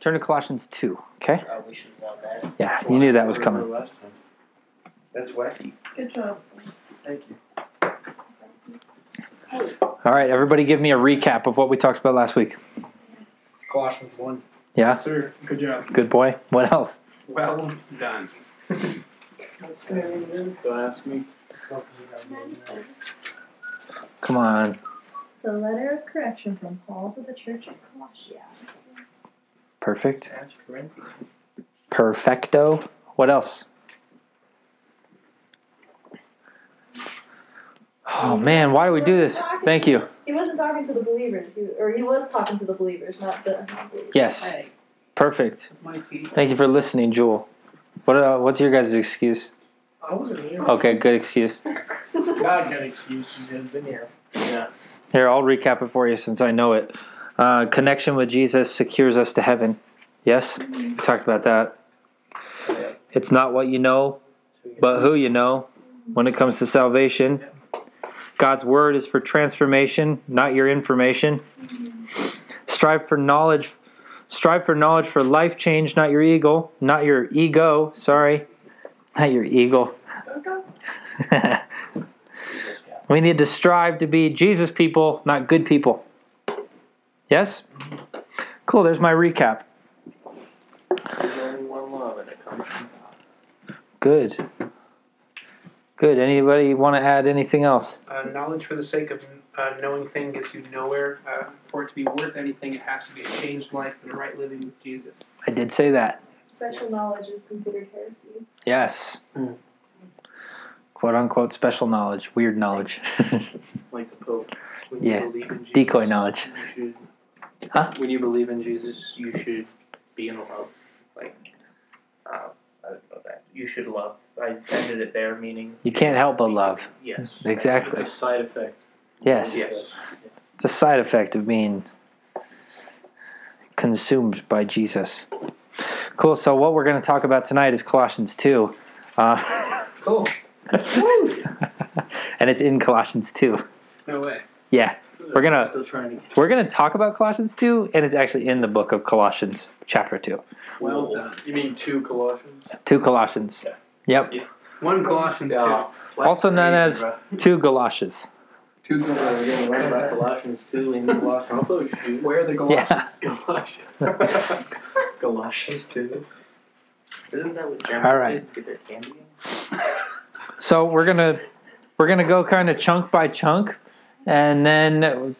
turn to Colossians 2, okay? Uh, we should want that. Yeah, you knew that was coming. That's wacky. Good job. Thank you. All right, everybody give me a recap of what we talked about last week. Colossians 1. Yeah? Sir, good job. Good boy. What else? Well done. Don't ask me. Come on. The letter of correction from Paul to the church of Colossia. Perfect. Perfecto. What else? Oh man, why do we do this? Thank you. He wasn't talking to the believers, he, or he was talking to the believers, not the non-believers. Yes. Hey, Perfect. it's my tea. Thank you for listening, Jewel. What uh, what's your guys' excuse? I wasn't here. Okay, good excuse. God got excuses. You've been here. Yeah. Here, I'll recap it for you since I know it. Uh, connection with Jesus secures us to heaven. Yes, we talked about that. It's not what you know, but who you know when it comes to salvation. God's word is for transformation, not your information. Strive for knowledge. Strive for knowledge for life change, not your ego, not your ego. Sorry, not your ego. we need to strive to be Jesus people, not good people. Yes? Cool, there's my recap. There's only one love, and it comes from God. Good. Good. Anybody want to add anything else? Uh, knowledge for the sake of uh, knowing thing gets you nowhere. Uh, for it to be worth anything, it has to be a changed life and a right living with Jesus. I did say that. Special knowledge is considered heresy. Yes. Hmm. Quote unquote special knowledge, weird knowledge. Like the Pope. When Yeah. You believe in Jesus, Decoy knowledge. You should, Huh? When you believe in Jesus, you should be in love. Like, uh, I don't know that. You should love. I ended it there, meaning. You can't help but love. Yes. Exactly. It's a side effect. Yes. Yes. It's a side effect of being consumed by Jesus. Cool. So, what we're going to talk about tonight is Colossians 2. Uh, Cool. and it's in Colossians 2. No way. Yeah. We're gonna- Still trying to get We're going to talk about Colossians 2, and it's actually in the book of Colossians, chapter 2. Well done. You mean two Colossians? Two Colossians. Yeah. Yep. One Colossians Yeah. Also known as two Galoshes. Two Colossians. We're gonna write about Colossians two in Colossians. Also. Where are the Yeah. Galatians. Galatians two. Isn't that what German All right. kids get their candy? So we're gonna we're gonna go kind of chunk by chunk, and then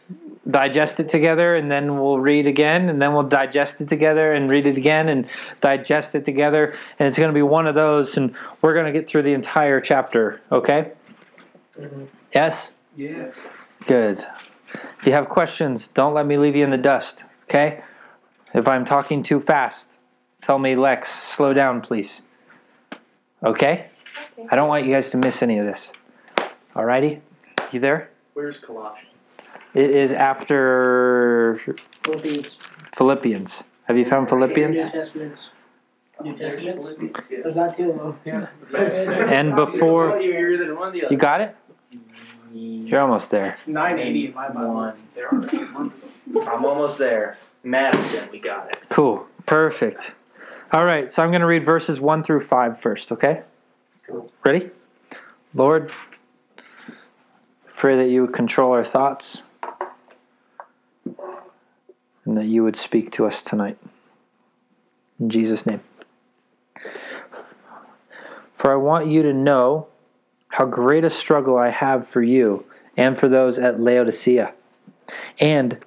digest it together, and then we'll read again, and then we'll digest it together, and read it again, and digest it together, and it's gonna be one of those, and we're gonna get through the entire chapter. Okay? Mhm. Yes. Yes. Good. If you have questions, don't let me leave you in the dust. Okay? If I'm talking too fast, tell me, Lex, slow down, please. Okay? Okay. I don't want you guys to miss any of this. Alrighty? You there? Where's Colossians? It is after Philippians. Philippians. Have you found Philippians? New Testaments. Oh, New Testaments. There's Yes. not too long. Yeah. And before. You're either one or the other. You got it? You're almost there. It's 980 in my Bible. One. There are eight months. I'm almost there. Madison, we got it. Cool. Perfect. All right, so I'm going to read verses 1 through 5 first, okay? Ready? Lord, pray that you would control our thoughts and that you would speak to us tonight. In Jesus' name. For I want you to know how great a struggle I have for you and for those at Laodicea, and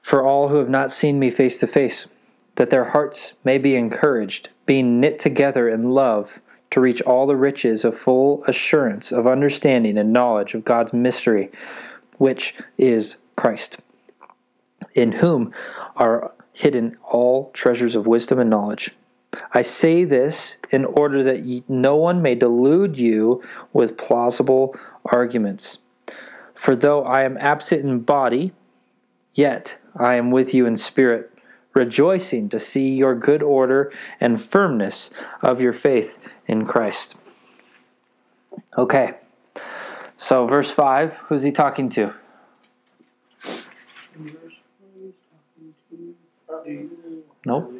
for all who have not seen me face to face, that their hearts may be encouraged, being knit together in love, to reach all the riches of full assurance of understanding and knowledge of God's mystery, which is Christ, in whom are hidden all treasures of wisdom and knowledge. I say this in order that no one may delude you with plausible arguments. For though I am absent in body, Yet I am with you in spirit, rejoicing to see your good order and firmness of your faith in Christ. Okay, so verse 5, who's he talking to? Nope.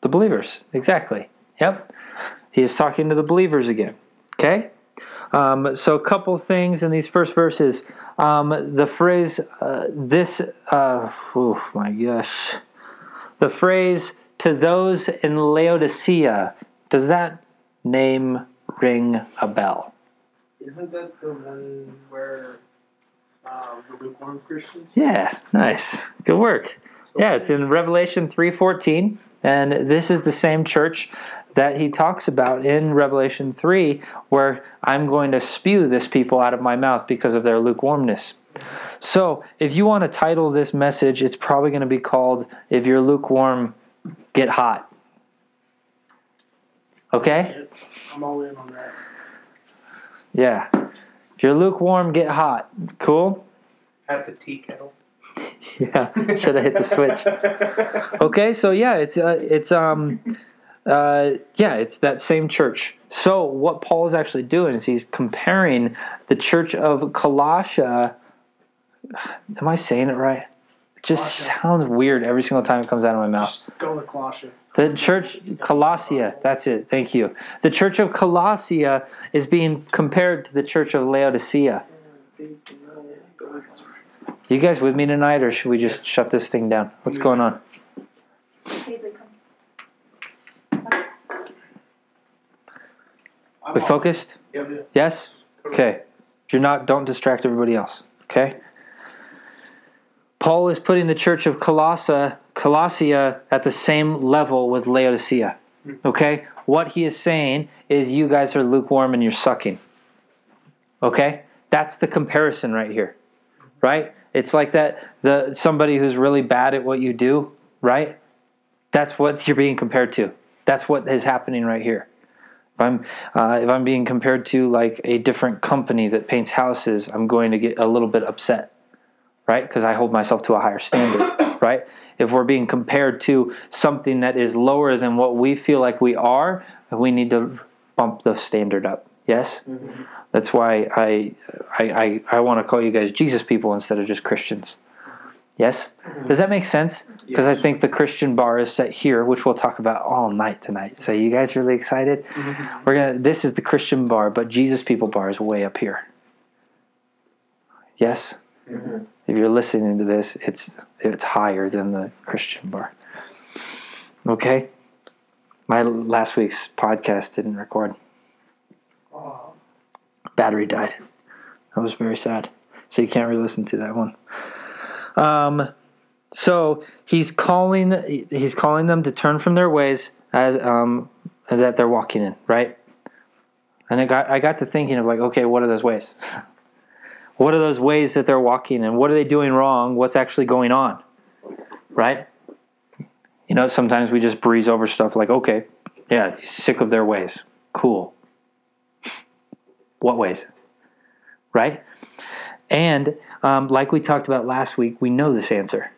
The believers, exactly. Yep. He is talking to the believers again. Okay? Um, so, a couple things in these first verses. Um, the phrase, uh, this, uh, oh my gosh. The phrase, to those in Laodicea, does that name ring a bell? Isn't that the one where uh, the lukewarm Christians? Yeah, nice. Good work. Yeah, it's in Revelation 3:14 and this is the same church that he talks about in Revelation 3 where I'm going to spew this people out of my mouth because of their lukewarmness. So, if you want to title this message, it's probably going to be called if you're lukewarm, get hot. Okay? I'm all in on that. Yeah. If you're lukewarm, get hot. Cool? At the tea kettle. Yeah. Should have hit the switch. Okay, so yeah, it's uh, it's um uh yeah, it's that same church. So what Paul is actually doing is he's comparing the church of Colossia. Am I saying it right? It just Colossia. sounds weird every single time it comes out of my mouth. Just go with Colossians. The church Colossia, that's it. Thank you. The church of Colossia is being compared to the church of Laodicea. You guys with me tonight, or should we just shut this thing down? What's going on? We focused? Yes? Okay. You're not, don't distract everybody else. Okay? Paul is putting the church of Colossia, Colossia at the same level with Laodicea. Okay? What he is saying is you guys are lukewarm and you're sucking. Okay? That's the comparison right here. Right? It's like that the somebody who's really bad at what you do, right? That's what you're being compared to. That's what is happening right here. If I'm uh, if I'm being compared to like a different company that paints houses, I'm going to get a little bit upset, right? Because I hold myself to a higher standard, right? If we're being compared to something that is lower than what we feel like we are, we need to bump the standard up. Yes, mm-hmm. that's why I I I, I want to call you guys Jesus people instead of just Christians. Yes, mm-hmm. does that make sense? Because I think the Christian bar is set here, which we'll talk about all night tonight. So you guys really excited? Mm-hmm. We're gonna. This is the Christian bar, but Jesus people bar is way up here. Yes. If you're listening to this, it's it's higher than the Christian bar. Okay. My last week's podcast didn't record. Battery died. That was very sad. So you can't re-listen to that one. Um, so he's calling he's calling them to turn from their ways as um that they're walking in, right? And I got I got to thinking of like, okay, what are those ways? what are those ways that they're walking and What are they doing wrong? What's actually going on? Right? You know, sometimes we just breeze over stuff like, okay, yeah, sick of their ways. Cool. What ways? Right? And um, like we talked about last week, we know this answer.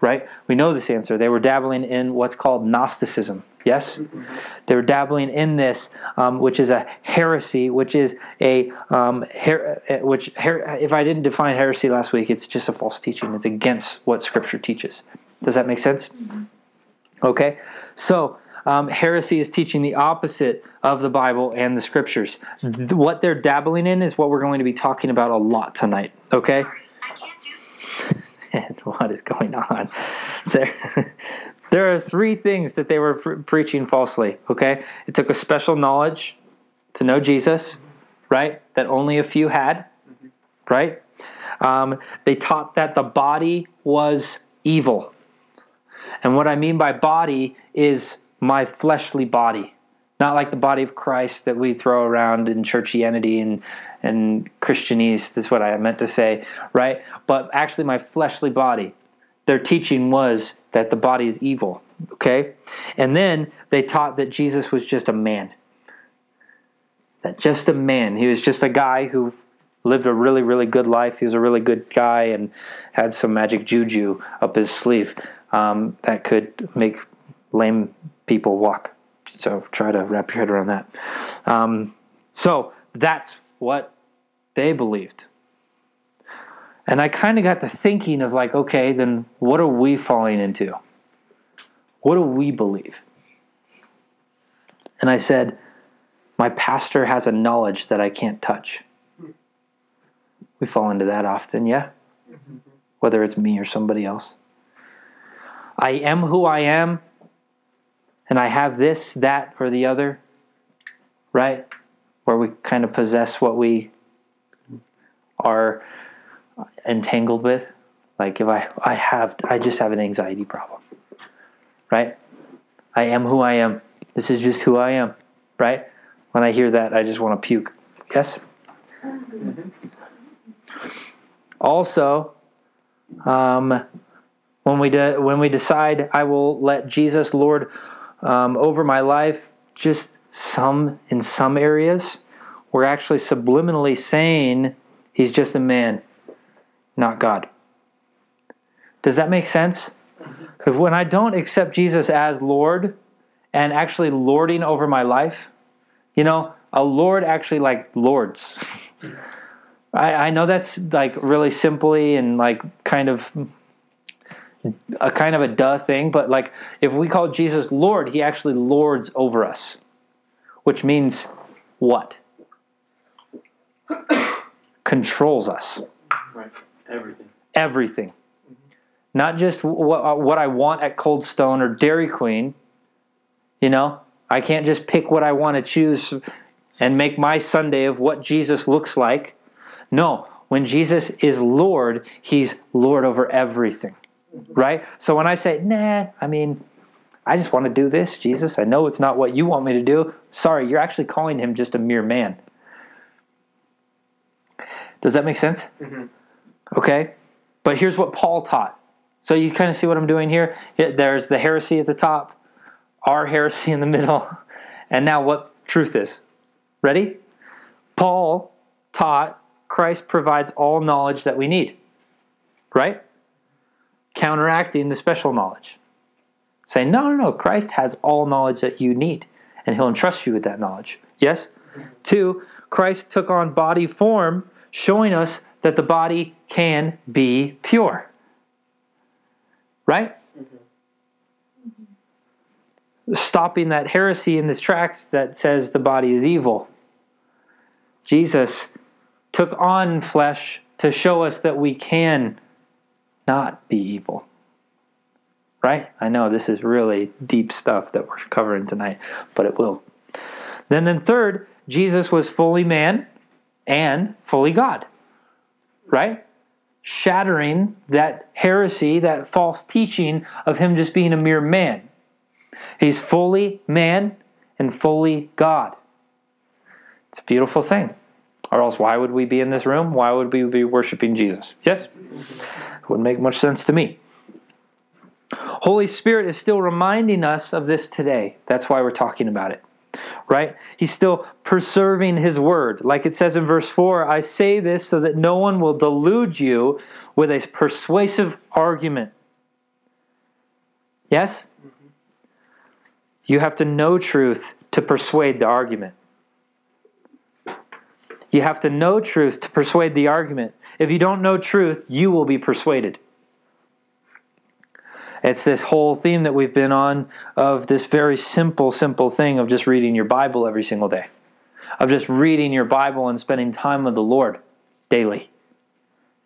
Right? We know this answer. They were dabbling in what's called Gnosticism. Yes? They're dabbling in this, um, which is a heresy, which is a, um, her- uh, which, her- if I didn't define heresy last week, it's just a false teaching. It's against what Scripture teaches. Does that make sense? Okay? So, um, heresy is teaching the opposite of the Bible and the Scriptures. Th- What they're dabbling in is what we're going to be talking about a lot tonight. Okay? and what is going on there there are three things that they were pre- preaching falsely okay it took a special knowledge to know jesus right that only a few had right um, they taught that the body was evil and what i mean by body is my fleshly body not like the body of Christ that we throw around in churchianity and and Christianese. That's what I meant to say, right? But actually, my fleshly body. Their teaching was that the body is evil. Okay, and then they taught that Jesus was just a man. That just a man. He was just a guy who lived a really, really good life. He was a really good guy and had some magic juju up his sleeve um, that could make lame people walk. So try to wrap your head around that. Um, so that's what they believed. And I kind of got to thinking of like, okay, then what are we falling into? What do we believe? And I said, My pastor has a knowledge that I can't touch. We fall into that often, yeah? Whether it's me or somebody else. I am who I am, and I have this, that, or the other, right? Where we kind of possess what we are entangled with. Like if I, I have, I just have an anxiety problem, right? I am who I am. This is just who I am, right? When I hear that, I just want to puke. Yes? Also, um, when we de- when we decide I will let Jesus Lord um, over my life, just some in some areas, we're actually subliminally saying he's just a man, not God. Does that make sense? Because when I don't accept Jesus as Lord and actually lording over my life, you know, a Lord actually like lords. I, I know that's like really simply and like kind of a kind of a duh thing, but like if we call Jesus Lord, he actually lords over us, which means what? Controls us. Everything. Everything. Not just what, what I want at Cold Stone or Dairy Queen. You know, I can't just pick what I want to choose and make my Sunday of what Jesus looks like. No, when Jesus is Lord, he's Lord over everything. Right? So when I say, nah, I mean, I just want to do this, Jesus. I know it's not what you want me to do. Sorry, you're actually calling him just a mere man. Does that make sense? Mhm. Okay. But here's what Paul taught. So you kind of see what I'm doing here? There's the heresy at the top, our heresy in the middle, and now what truth is. Ready? Paul taught Christ provides all knowledge that we need. Right? Counteracting the special knowledge. Saying, no, no, no, Christ has all knowledge that you need, and he'll entrust you with that knowledge. Yes? Two, Christ took on body form, showing us that the body can be pure. Right? Mm-hmm. Stopping that heresy in this tract that says the body is evil. Jesus took on flesh to show us that we can not be evil. Right? I know this is really deep stuff that we're covering tonight, but it will. Then, then third, Jesus was fully man and fully God. Right? Shattering that heresy, that false teaching of him just being a mere man. He's fully man and fully God. It's a beautiful thing. Or else, why would we be in this room? Why would we be worshiping Jesus? Yes? Wouldn't make much sense to me. Holy Spirit is still reminding us of this today. That's why we're talking about it. Right? He's still preserving his word. Like it says in verse 4 I say this so that no one will delude you with a persuasive argument. Yes? You have to know truth to persuade the argument. You have to know truth to persuade the argument. If you don't know truth, you will be persuaded. It's this whole theme that we've been on of this very simple, simple thing of just reading your Bible every single day, of just reading your Bible and spending time with the Lord daily,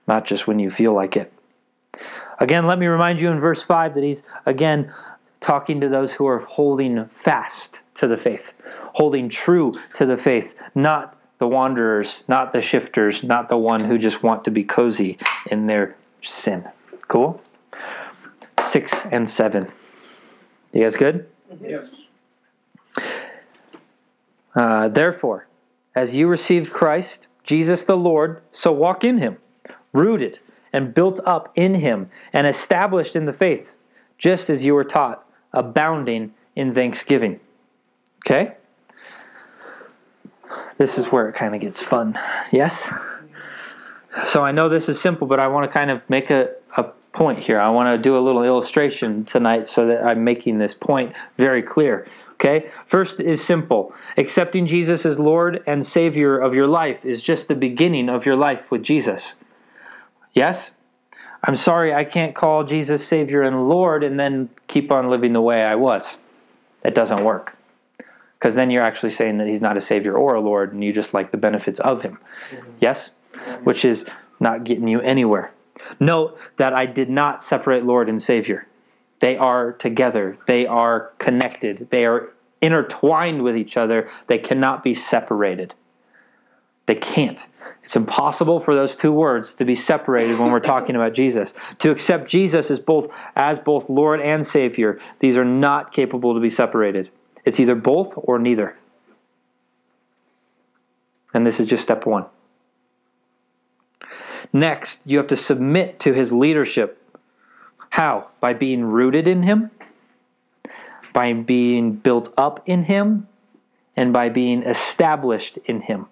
not just when you feel like it. Again, let me remind you in verse 5 that he's again talking to those who are holding fast to the faith, holding true to the faith, not the wanderers, not the shifters, not the one who just want to be cozy in their sin. Cool? Six and seven. You guys good? Yes. Uh, Therefore, as you received Christ, Jesus the Lord, so walk in him, rooted and built up in him, and established in the faith, just as you were taught, abounding in thanksgiving. Okay? This is where it kind of gets fun. Yes? So I know this is simple, but I want to kind of make a, a point here. I want to do a little illustration tonight so that I'm making this point very clear. Okay? First is simple. Accepting Jesus as Lord and Savior of your life is just the beginning of your life with Jesus. Yes? I'm sorry, I can't call Jesus Savior and Lord and then keep on living the way I was. That doesn't work. Because then you're actually saying that He's not a Savior or a Lord and you just like the benefits of Him. Mm-hmm. Yes? Which is not getting you anywhere. Note that I did not separate Lord and Savior. They are together, they are connected, they are intertwined with each other, they cannot be separated. They can't. It's impossible for those two words to be separated when we're talking about Jesus. To accept Jesus as both as both Lord and Savior, these are not capable to be separated. It's either both or neither. And this is just step 1. Next, you have to submit to his leadership. How? By being rooted in him, by being built up in him, and by being established in him.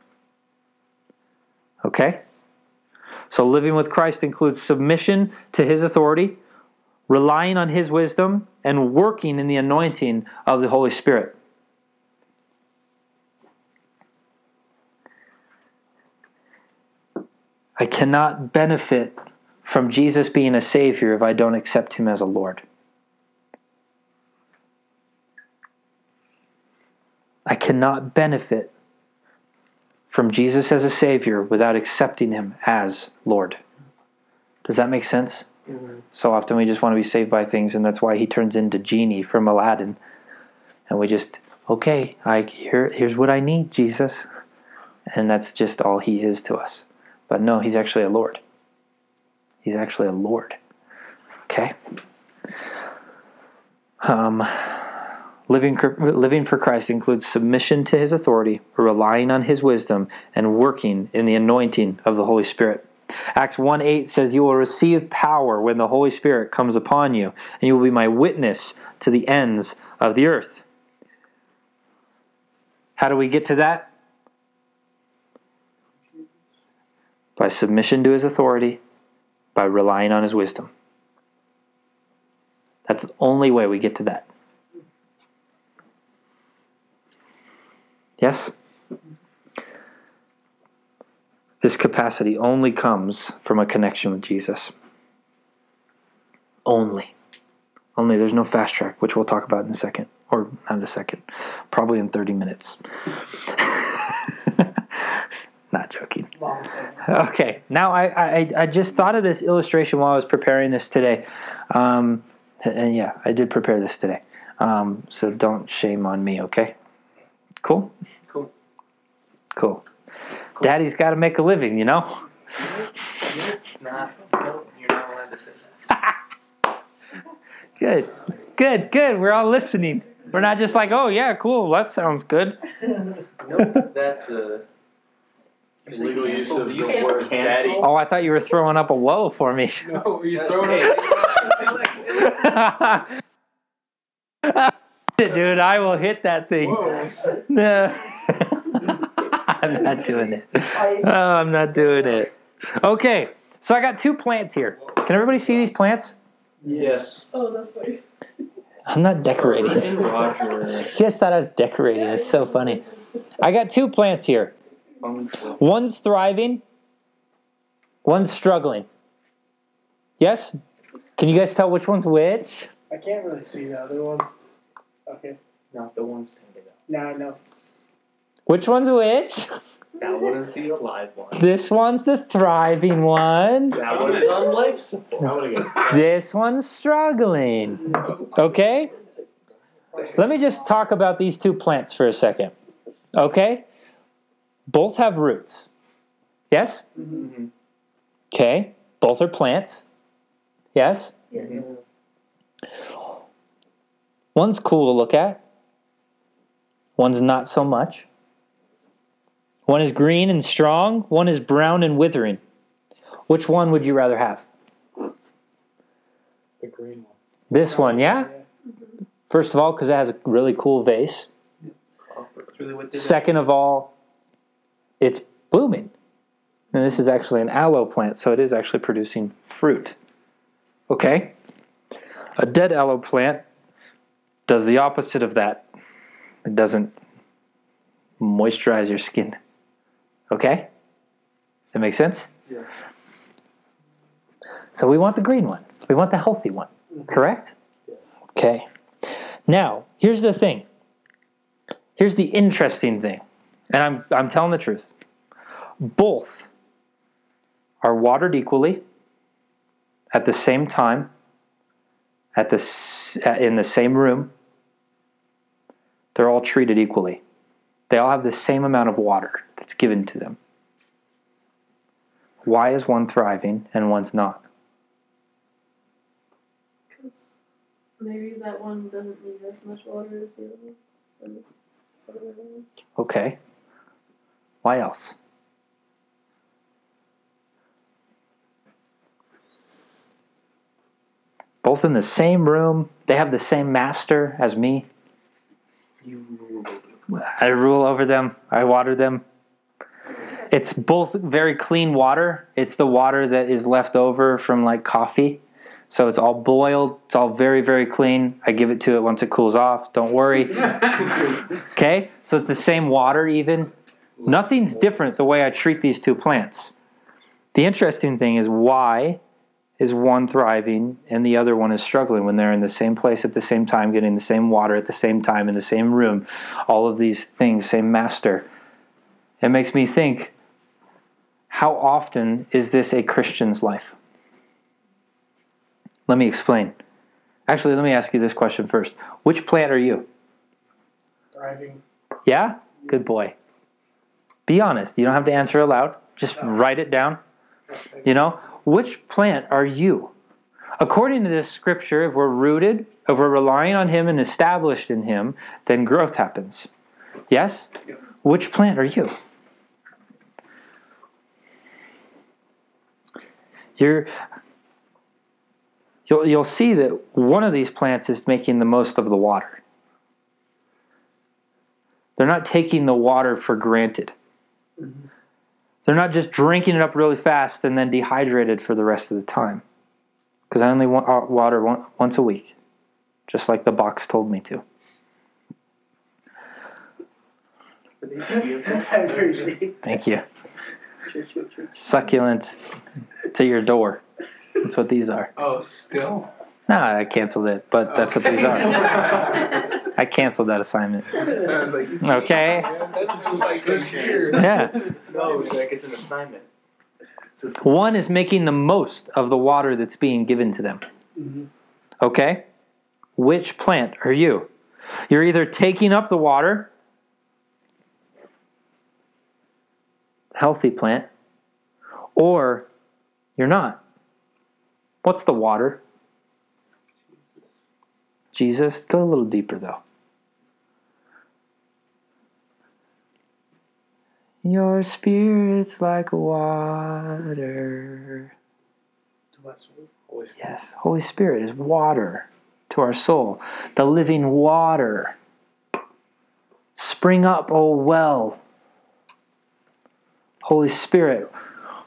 Okay? So living with Christ includes submission to his authority, relying on his wisdom, and working in the anointing of the Holy Spirit. I cannot benefit from Jesus being a Savior if I don't accept him as a Lord. I cannot benefit from Jesus as a Savior without accepting Him as Lord. Does that make sense? Mm-hmm. So often we just want to be saved by things, and that's why He turns into Genie from Aladdin. And we just, okay, I, here, here's what I need, Jesus. And that's just all He is to us. But no, He's actually a Lord. He's actually a Lord. Okay? Um, Living, living for Christ includes submission to his authority, relying on his wisdom, and working in the anointing of the Holy Spirit. Acts 1 8 says, You will receive power when the Holy Spirit comes upon you, and you will be my witness to the ends of the earth. How do we get to that? By submission to his authority, by relying on his wisdom. That's the only way we get to that. Yes? This capacity only comes from a connection with Jesus. Only. Only. There's no fast track, which we'll talk about in a second. Or not in a second. Probably in 30 minutes. not joking. Okay. Now, I, I, I just thought of this illustration while I was preparing this today. Um, and yeah, I did prepare this today. Um, so don't shame on me, okay? Cool? Cool. Cool. Daddy's got to make a living, you know? Nah, no, you're not allowed to say that. Good. Good, good. We're all listening. We're not just like, oh, yeah, cool. That sounds good. Nope, that's a. Legal use of the say word daddy. Oh, I thought you were throwing up a whoa for me. No, you're That's throwing it. Dude, I will hit that thing. No. I'm not doing it. Oh, I'm not doing it. Okay, so I got two plants here. Can everybody see these plants? Yes. Oh, that's funny. I'm not decorating. And Roger. You guys thought I was decorating. It's so funny. I got two plants here. One's thriving, one's struggling. Yes? Can you guys tell which one's which? I can't really see the other one. Okay. Not the one standing up. No, I know. Which one's which? That one is the alive one. This one's the thriving one. That one's on life support. This one's struggling. Okay? Let me just talk about these two plants for a second. Okay? Both have roots. Yes? Mm-hmm. Okay. Both are plants. Yes? Yes. One's cool to look at, one's not so much. One is green and strong, one is brown and withering. Which one would you rather have? The green one. This one, yeah? First of all, because it has a really cool vase. Really what did that. Second of all, it's blooming. And this is actually an aloe plant, so it is actually producing fruit. Okay? A dead aloe plant does the opposite of that. It doesn't moisturize your skin. Okay? Does that make sense? Yes. So we want the green one. We want the healthy one. Mm-hmm. Correct? Yes. Okay. Now, here's the thing. Here's the interesting thing. And I'm, I'm telling the truth. Both are watered equally at the same time, at the, in the same room. They're all treated equally. They all have the same amount of water that's given to them. Why is one thriving and one's not? Because maybe that one doesn't need as much water as the other one. Okay. Why else? Both in the same room. They have the same master as me. You rule. I rule over them. I water them. It's both very clean water. It's the water that is left over from like coffee. So it's all boiled. It's all very, very clean. I give it to it once it cools off. Don't worry. Okay? So it's the same water, even. Nothing's different the way I treat these two plants. The interesting thing is why is one thriving and the other one is struggling when they're in the same place at the same time, getting the same water at the same time in the same room, all of these things, same master. It makes me think how often is this a Christian's life? Let me explain. Actually, let me ask you this question first. Which plant are you? Thriving. Yeah? Good boy. Be honest. You don't have to answer aloud. Just write it down. You know, which plant are you? According to this scripture, if we're rooted, if we're relying on Him and established in Him, then growth happens. Yes? Which plant are you? You're, you'll, you'll see that one of these plants is making the most of the water. They're not taking the water for granted. They're not just drinking it up really fast and then dehydrated for the rest of the time. Because I only want uh, water one, once a week, just like the box told me to. I appreciate Thank you. Succulents to your door. That's what these are. Oh, still? Nah, I canceled it, but that's what these are. are. I canceled that assignment. okay. Okay. Like. Yeah. No, it's like it's an assignment. So One is making the most of the water that's being given to them. Mhm. Okay? Which plant are you? You're either taking up the water, healthy plant, or you're not. What's the water? Jesus. Go a little deeper though. Your spirit's like water. To my soul. always Yes, Holy Spirit is water to our soul, the living water. Spring up, O well. Holy Spirit,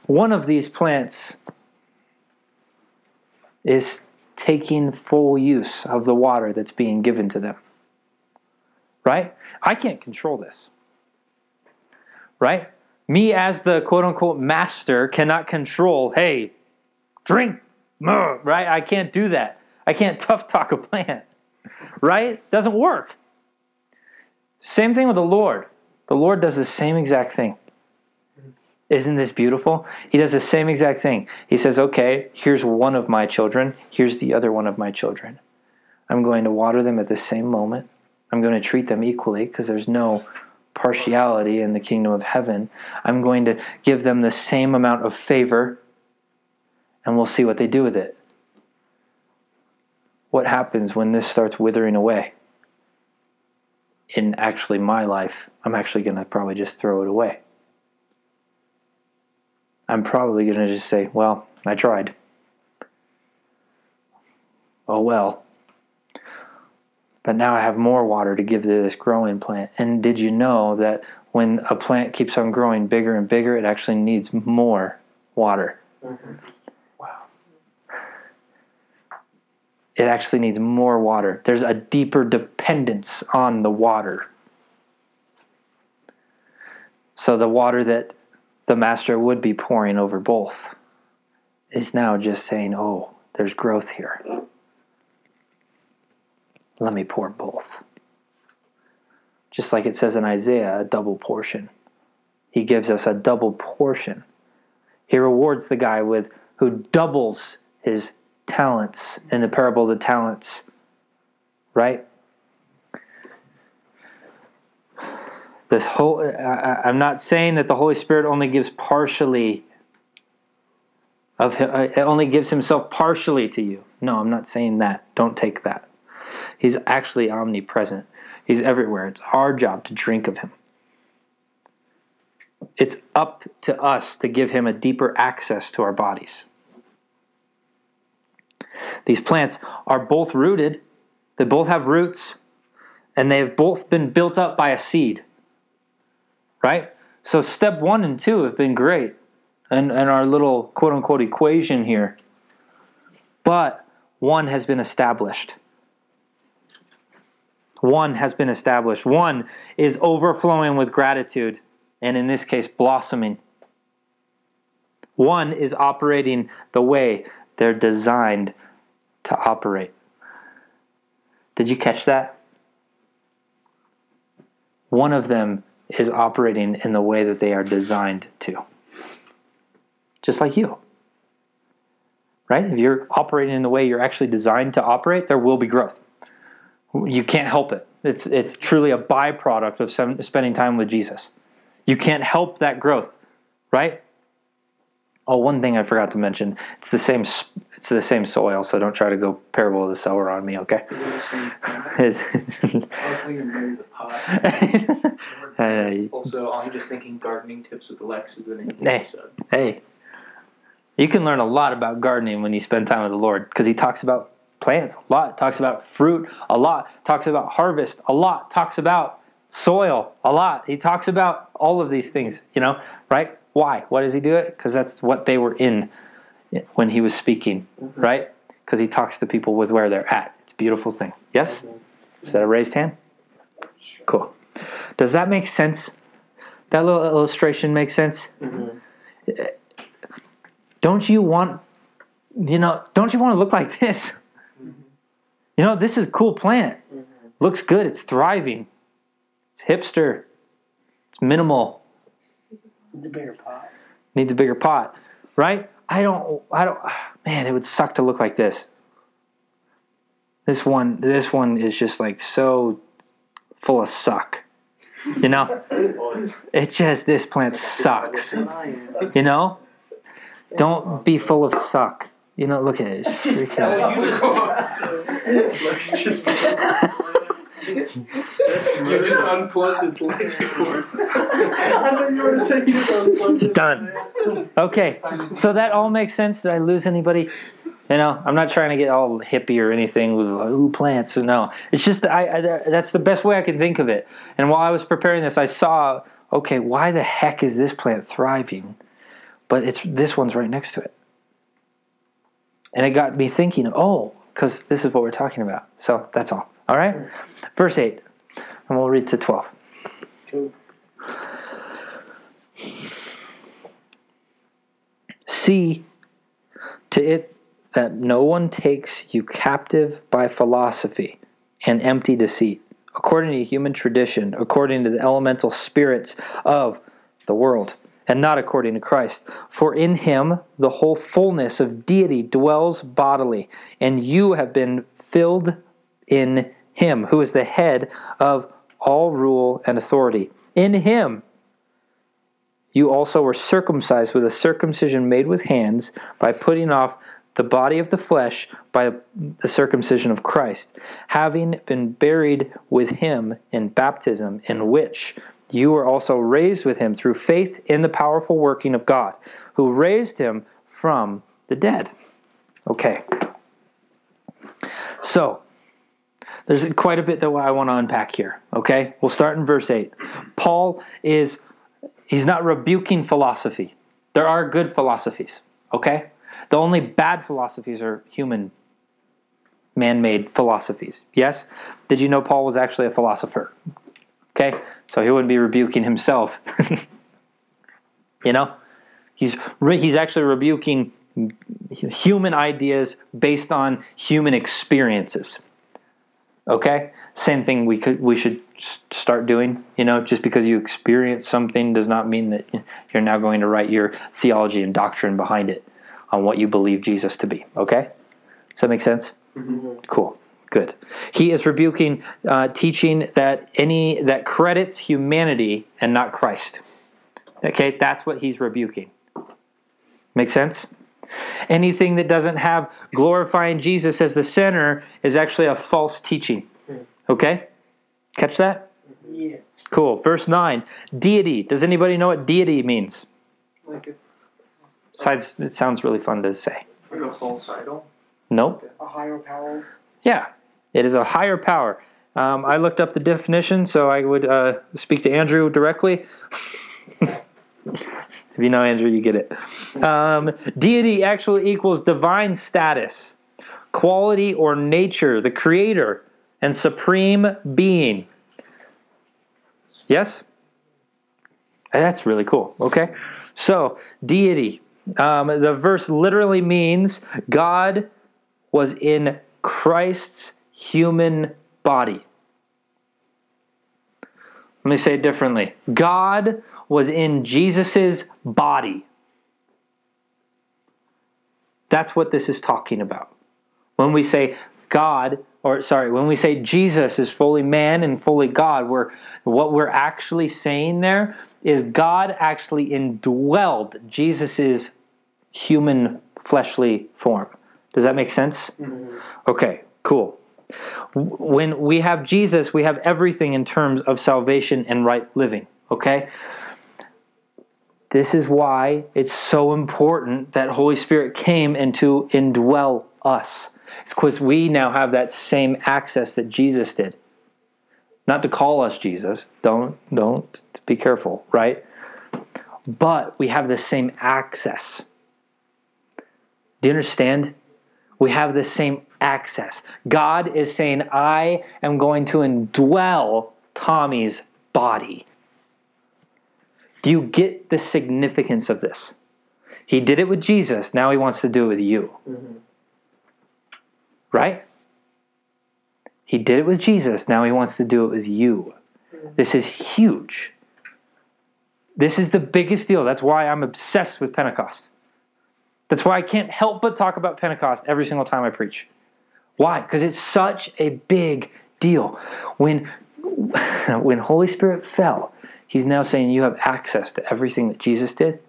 one of these plants is taking full use of the water that's being given to them. Right? I can't control this. Right? Me, as the quote unquote master, cannot control, hey, drink right? I can't do that. I can't tough talk a plant, right? Doesn't work. Same thing with the Lord. The Lord does the same exact thing. Isn't this beautiful? He does the same exact thing. He says, okay, here's one of my children, here's the other one of my children. I'm going to water them at the same moment. I'm going to treat them equally because there's no partiality in the kingdom of heaven. I'm going to give them the same amount of favor and we'll see what they do with it. What happens when this starts withering away? In actually my life, I'm actually going to probably just throw it away. I'm probably going to just say, well, I tried. Oh well. But now I have more water to give to this growing plant. And did you know that when a plant keeps on growing bigger and bigger, it actually needs more water? Mm-hmm. Wow! it actually needs more water. There's a deeper dependence on the water. So the water that the master would be pouring over both is now just saying, oh, there's growth here. Let me pour both. Just like it says in Isaiah, a double portion. He gives us a double portion. He rewards the guy with who doubles his talents in the parable of the talents. Right? This whole I, I'm not saying that the Holy Spirit only gives partially of him, uh, it only gives himself partially to you. No, I'm not saying that. Don't take that. He's actually omnipresent. He's everywhere. It's our job to drink of him. It's up to us to give him a deeper access to our bodies. These plants are both rooted, they both have roots, and they've both been built up by a seed. Right? So, step one and two have been great and, and our little quote unquote equation here. But one has been established. One has been established. One is overflowing with gratitude, and in this case, blossoming. One is operating the way they're designed to operate. Did you catch that? One of them is operating in the way that they are designed to just like you. Right? If you're operating in the way you're actually designed to operate, there will be growth. You can't help it. It's it's truly a byproduct of sem- spending time with Jesus. You can't help that growth, right? Oh, one thing I forgot to mention: it's the same. It's the same soil, so don't try to go parable of the sower on me, okay? It's- I was thinking maybe the pot. Hey, Also, I'm just thinking gardening tips with Alex is the name Hey. hey, you can learn a lot about gardening when you spend time with the Lord because He talks about plants a lot, talks about fruit a lot, talks about harvest a lot, talks about soil a lot. He talks about all of these things, you know, right? Why? Why does He do it? Because that's what they were in when He was speaking, mm-hmm. right? Because He talks to people with where they're at. It's a beautiful thing. Yes? Is that a raised hand? Cool. Does that make sense? That little illustration makes sense? Mm-hmm. don't you want you know don't you want to look like this mm-hmm. you know this is a cool plant looks good it's thriving it's hipster it's minimal The bigger pot. needs a bigger pot right i don't i don't man it would suck to look like this. This one this one is just like so full of suck you know? It just this plant sucks you know? Don't be full of suck you know look at it It's freaking- Let's just. you just unplugged the light cord. I thought you were going to say you don't it's done. okay so that all makes sense. Did i lose anybody? You know i'm not trying to get all hippie or anything with like, ooh plants no. It's just I, I that's the best way i can think of it. And while i was preparing this i saw okay why the heck is this plant thriving? But it's this one's right next to it. And it got me thinking oh because this is what we're talking about. So that's all all right? Verse 8 and we'll read to 12 See to it that no one takes you captive by philosophy and empty deceit, according to human tradition, according to the elemental spirits of the world, and not according to Christ. For in him the whole fullness of deity dwells bodily, and you have been filled in him, who is the head of all rule and authority. In him, you also were circumcised with a circumcision made with hands by putting off the body of the flesh by the circumcision of Christ, having been buried with him in baptism, in which you were also raised with him through faith in the powerful working of God, who raised him from the dead. Okay. So, there's quite a bit that I want to unpack here. Okay? We'll start in verse 8. Paul is He's not rebuking philosophy. There are good philosophies, okay? The only bad philosophies are human man made philosophies. Yes? Did you know Paul was actually a philosopher? Okay? So he wouldn't be rebuking himself. you know? He's, he's actually rebuking human ideas based on human experiences. Okay? Same thing we could we should start doing, you know, just because you experience something does not mean that you're now going to write your theology and doctrine behind it on what you believe Jesus to be. Okay? Does that make sense? Cool. Good. He is rebuking uh, teaching that any that credits humanity and not Christ. Okay, that's what he's rebuking. Make sense? Anything that doesn't have glorifying Jesus as the center is actually a false teaching. Okay? Catch that? Yeah. Cool. Verse 9. Deity. Does anybody know what deity means? Like a, Besides, it sounds really fun to say. Like a false idol. Nope. a higher power. Yeah, it is a higher power. Um, I looked up the definition, so I would uh, speak to Andrew directly. if you know Andrew, you get it. Um, deity actually equals divine status, quality or nature, the creator, and supreme being. Yes? That's really cool. Okay. So, deity. Um, the verse literally means God was in Christ's human body. Let me say it differently God was in Jesus' body. That's what this is talking about. When we say God, or sorry, when we say Jesus is fully man and fully God, we're, what we're actually saying there is God actually indwelled Jesus' human fleshly form. Does that make sense? Mm-hmm. Okay, cool. When we have Jesus, we have everything in terms of salvation and right living. Okay? This is why it's so important that Holy Spirit came and to indwell us. It's because we now have that same access that Jesus did. Not to call us Jesus. Don't don't be careful, right? But we have the same access. Do you understand? We have the same access. God is saying, I am going to indwell Tommy's body. Do you get the significance of this? He did it with Jesus, now he wants to do it with you. Mm-hmm. Right? He did it with Jesus, now he wants to do it with you. Mm-hmm. This is huge. This is the biggest deal. That's why I'm obsessed with Pentecost. That's why I can't help but talk about Pentecost every single time I preach. Why? Because it's such a big deal. When when Holy Spirit fell, he's now saying you have access to everything that Jesus did.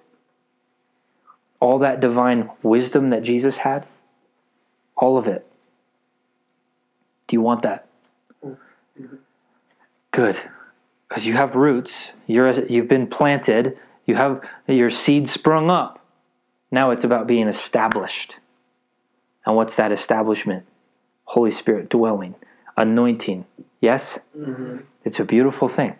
All that divine wisdom that Jesus had. All of it. Do you want that? Good. Because you have roots, you're you've been planted, you have your seed sprung up. Now it's about being established. And what's that establishment? Holy Spirit dwelling, anointing. Yes? Mm-hmm. It's a beautiful thing.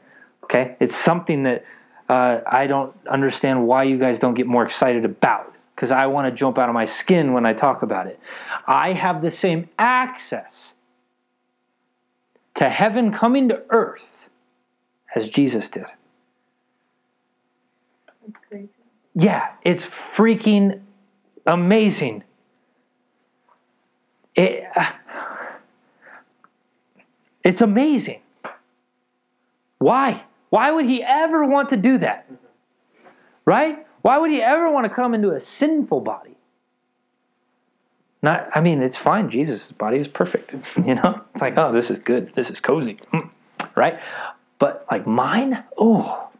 Okay? It's something that uh, I don't understand why you guys don't get more excited about because I want to jump out of my skin when I talk about it. I have the same access to heaven coming to earth as Jesus did. Yeah, it's freaking amazing. It, uh, it's amazing. Why? Why would he ever want to do that? Right? Why would he ever want to come into a sinful body? Not, I mean, it's fine. Jesus' body is perfect. You know, it's like, oh, this is good. This is cozy, Mm. right? But like mine, oh,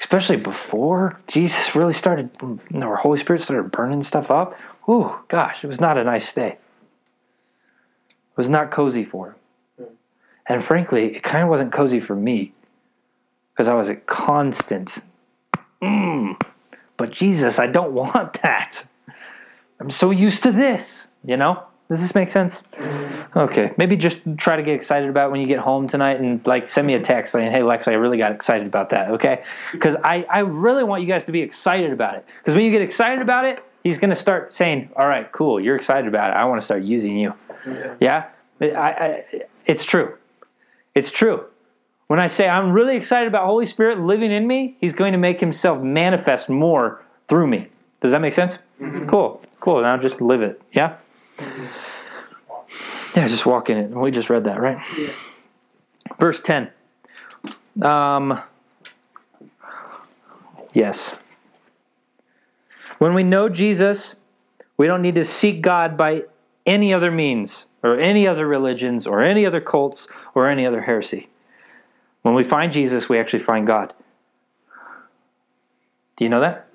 especially before Jesus really started, or Holy Spirit started burning stuff up. Ooh, gosh, it was not a nice stay. It was not cozy for him. And frankly, it kind of wasn't cozy for me because I was at constant, mm, but Jesus, I don't want that. I'm so used to this, you know? Does this make sense? Okay, maybe just try to get excited about it when you get home tonight and like send me a text saying, hey, Lex, I really got excited about that, okay? Because I, I really want you guys to be excited about it. Because when you get excited about it, he's going to start saying, all right, cool, you're excited about it. I want to start using you. Yeah? I, I, it's true. It's true. When I say I'm really excited about Holy Spirit living in me, he's going to make himself manifest more through me. Does that make sense? Mhm. Cool. Cool. Now just live it. Yeah? Yeah, just walk in it. We just read that, right? Yeah. Verse 10. Um, yes. When we know Jesus, we don't need to seek God by any other means, or any other religions, or any other cults, or any other heresy. When we find Jesus, we actually find God. Do you know that?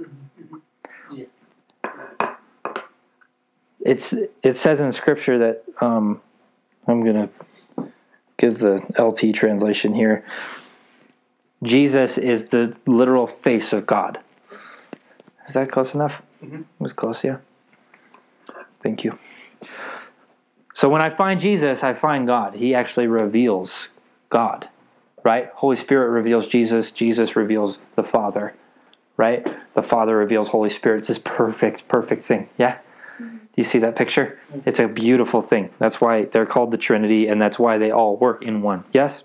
It's it says in Scripture that um, I'm gonna give the LT translation here. Jesus is the literal face of God. Is that close enough? Mhm. It was close, yeah. Thank you. So when I find Jesus, I find God. He actually reveals God, right? Holy Spirit reveals Jesus. Jesus reveals the Father, right? The Father reveals Holy Spirit. It's this perfect, perfect thing. Yeah? Do you see that picture? It's a beautiful thing. That's why they're called the Trinity, and that's why they all work in one. Yes?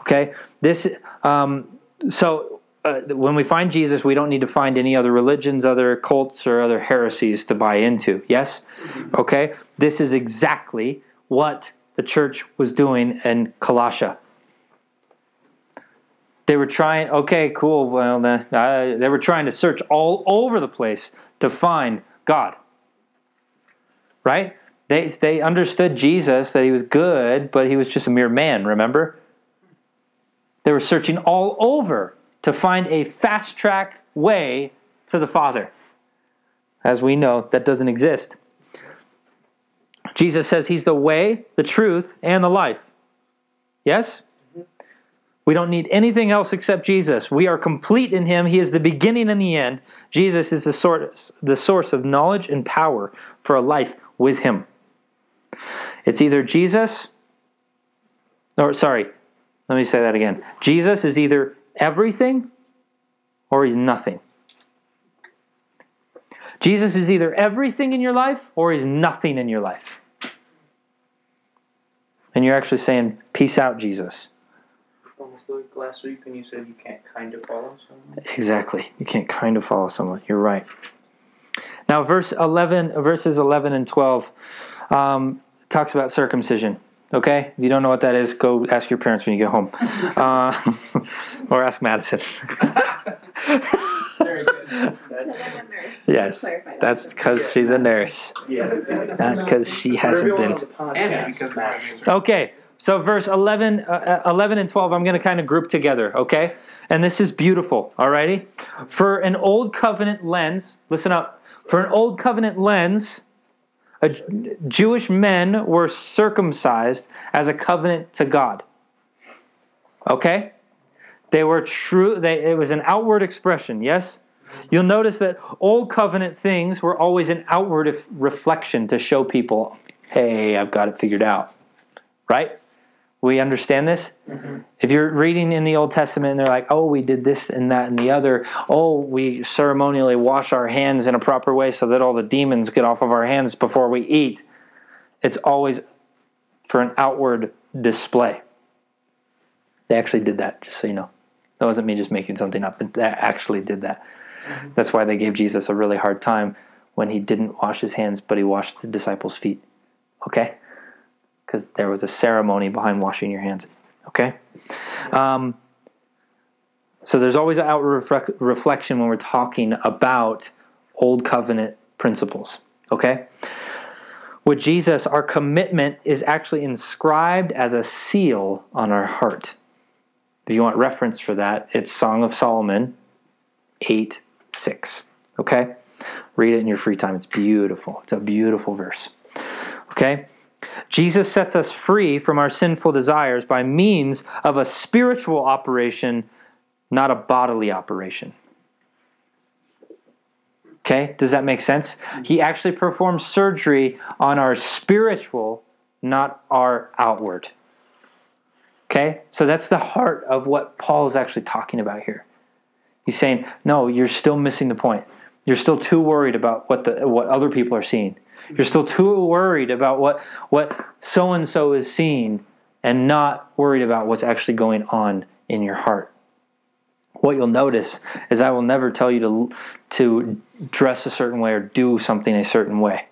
Okay? This, um, so uh, when we find Jesus, we don't need to find any other religions, other cults, or other heresies to buy into. Yes? Okay? This is exactly what the church was doing in Colossia. They were trying, okay, cool, well, uh, they were trying to search all over the place to find God. Right? They, they understood Jesus, that he was good, but he was just a mere man, remember? They were searching all over to find a fast track way to the Father. As we know, that doesn't exist. Jesus says he's the way, the truth, and the life. Yes? We don't need anything else except Jesus. We are complete in him. He is the beginning and the end. Jesus is the source, the source of knowledge and power for a life with him. It's either Jesus, or sorry, let me say that again. Jesus is either everything or he's nothing. Jesus is either everything in your life or he's nothing in your life. And you're actually saying, Peace out, Jesus. Almost like last week when you said you can't kind of follow someone. Exactly. You can't kind of follow someone. You're right. Now, verse 11, verses 11 and 12 um, talks about circumcision. Okay? If you don't know what that is, go ask your parents when you get home. Uh, or ask Madison. Very good. yes. That's because she's a nurse, Yeah. not because she hasn't been. And because of my Okay, so verse 11, uh, uh, 11 and 12, I'm going to kind of group together, okay? And this is beautiful, alrighty? For an old covenant lens, listen up. For an old covenant lens, a, Jewish men were circumcised as a covenant to God. Okay? They were true, they, it was an outward expression, yes? You'll notice that old covenant things were always an outward reflection to show people, hey, I've got it figured out. Right? We understand this? Mm-hmm. If you're reading in the Old Testament and they're like, oh, we did this and that and the other, oh, we ceremonially wash our hands in a proper way so that all the demons get off of our hands before we eat, it's always for an outward display. They actually did that, just so you know. That wasn't me just making something up, but that actually did that. Mm-hmm. That's why they gave Jesus a really hard time when he didn't wash his hands, but he washed the disciples' feet. Okay? Because there was a ceremony behind washing your hands. Okay? Um, so there's always an outward reflect- reflection when we're talking about old covenant principles. Okay? With Jesus, our commitment is actually inscribed as a seal on our heart. If you want reference for that, it's Song of Solomon 8 6. Okay? Read it in your free time. It's beautiful. It's a beautiful verse. Okay? Jesus sets us free from our sinful desires by means of a spiritual operation, not a bodily operation. Okay? Does that make sense? He actually performs surgery on our spiritual, not our outward. Okay? So that's the heart of what Paul is actually talking about here. He's saying, no, you're still missing the point. You're still too worried about what the what other people are seeing. You're still too worried about what what so and so is seeing and not worried about what's actually going on in your heart. what you'll notice is I will never tell you to to dress a certain way or do something a certain way.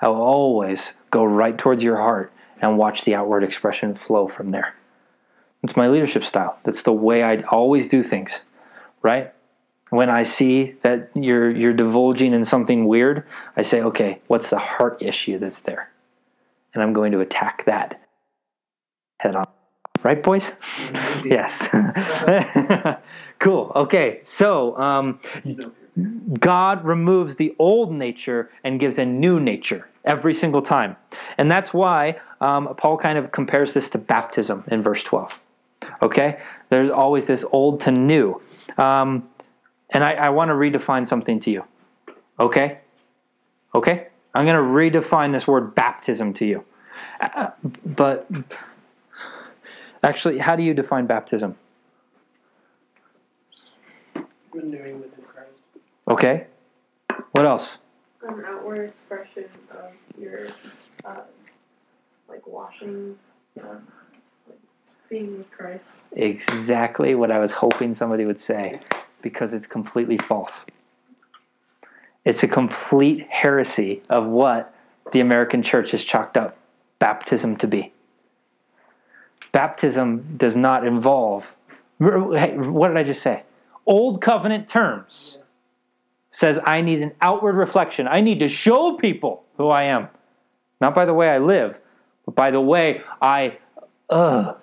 I will always go right towards your heart and watch the outward expression flow from there. It's my leadership style. That's the way I always do things, right? When I see that you're you're divulging in something weird, I say, "Okay, what's the heart issue that's there?" And I'm going to attack that head on. Right, boys? Yes. cool. Okay. So, um, God removes the old nature and gives a new nature every single time. And that's why um, Paul kind of compares this to baptism in verse 12. Okay? There's always this old to new. Um, and I, I want to redefine something to you. Okay? Okay? I'm going to redefine this word baptism to you. Uh, but actually, how do you define baptism? Renewing within Christ. Okay? What else? An outward expression of your, uh, like washing, uh, like being with Christ. Exactly what I was hoping somebody would say, because it's completely false. It's a complete heresy of what the American church has chalked up baptism to be. Baptism does not involve, what did I just say? Old covenant terms says I need an outward reflection. I need to show people who I am. Not by the way I live, but by the way I, uh,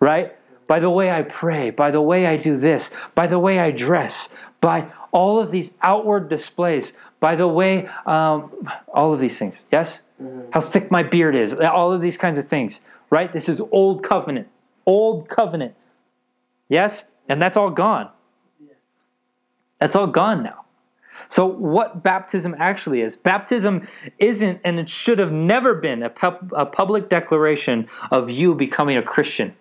right? By the way I pray, by the way I do this, by the way I dress, by all of these outward displays, by the way, um, all of these things. Yes? How thick my beard is, all of these kinds of things, right? This is old covenant. Old covenant. Yes? And that's all gone. That's all gone now. So, what baptism actually is baptism isn't, and it should have never been, a, pub- a public declaration of you becoming a Christian.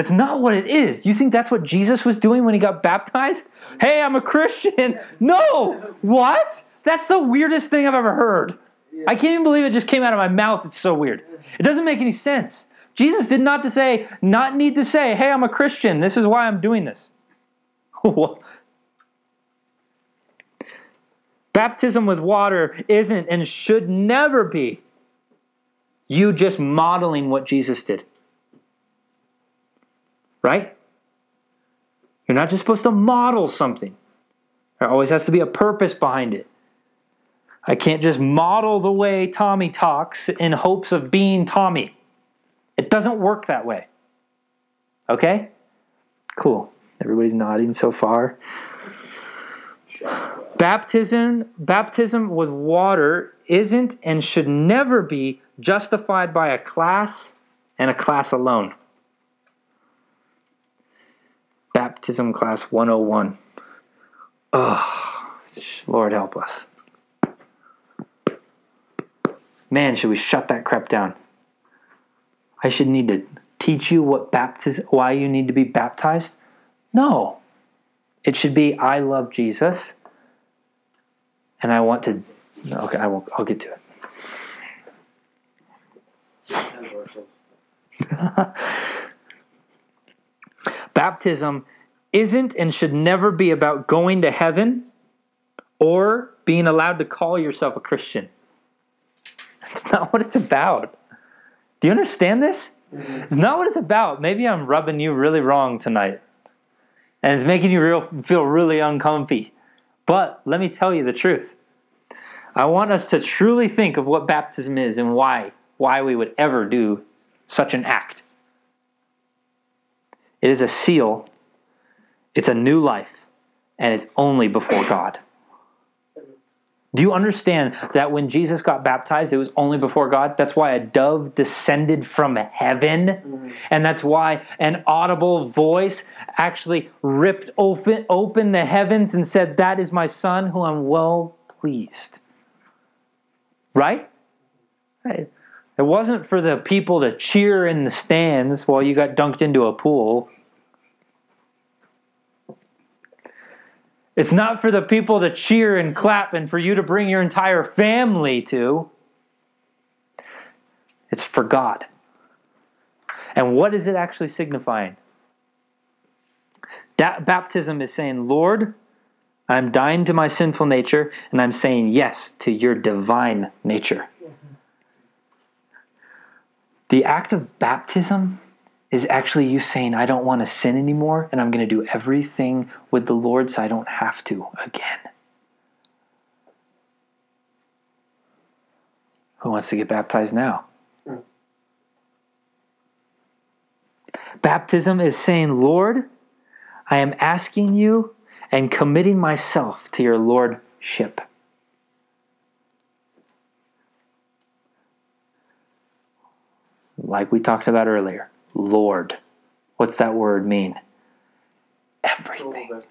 That's not what it is. Do you think that's what Jesus was doing when he got baptized? Hey, I'm a Christian. No! What? That's the weirdest thing I've ever heard. I can't even believe it just came out of my mouth. It's so weird. It doesn't make any sense. Jesus did not to say, not need to say, hey, I'm a Christian. This is why I'm doing this. Baptism with water isn't and should never be you just modeling what Jesus did. Right? You're not just supposed to model something, there always has to be a purpose behind it. I can't just model the way Tommy talks in hopes of being Tommy. It doesn't work that way. Okay? Cool. Everybody's nodding so far. Baptism, baptism with water isn't and should never be justified by a class and a class alone. Baptism class 101. Oh, Lord help us. Man, should we shut that crap down? I should need to teach you what baptism why you need to be baptized? No. It should be I love Jesus and I want to okay, I will I'll get to it. Baptism isn't and should never be about going to heaven or being allowed to call yourself a Christian. That's not what it's about. Do you understand this? It's not what it's about. Maybe I'm rubbing you really wrong tonight. And it's making you real, feel really uncomfy. But let me tell you the truth. I want us to truly think of what baptism is and why why we would ever do such an act. It is a seal. It's a new life, and it's only before God. Do you understand that when Jesus got baptized, it was only before God? That's why a dove descended from heaven. Mm-hmm. And that's why an audible voice actually ripped open, open the heavens and said, That is my son who I'm well pleased. Right? It wasn't for the people to cheer in the stands while you got dunked into a pool. It's not for the people to cheer and clap and for you to bring your entire family to. It's for God. And what is it actually signifying? That baptism is saying, Lord, I'm dying to my sinful nature, and I'm saying yes to your divine nature. The act of baptism is actually you saying, I don't want to sin anymore, and I'm going to do everything with the Lord so I don't have to again. Who wants to get baptized now? Baptism is saying, Lord, I am asking you and committing myself to your lordship. Like we talked about earlier, Lord. What's that word mean? Everything.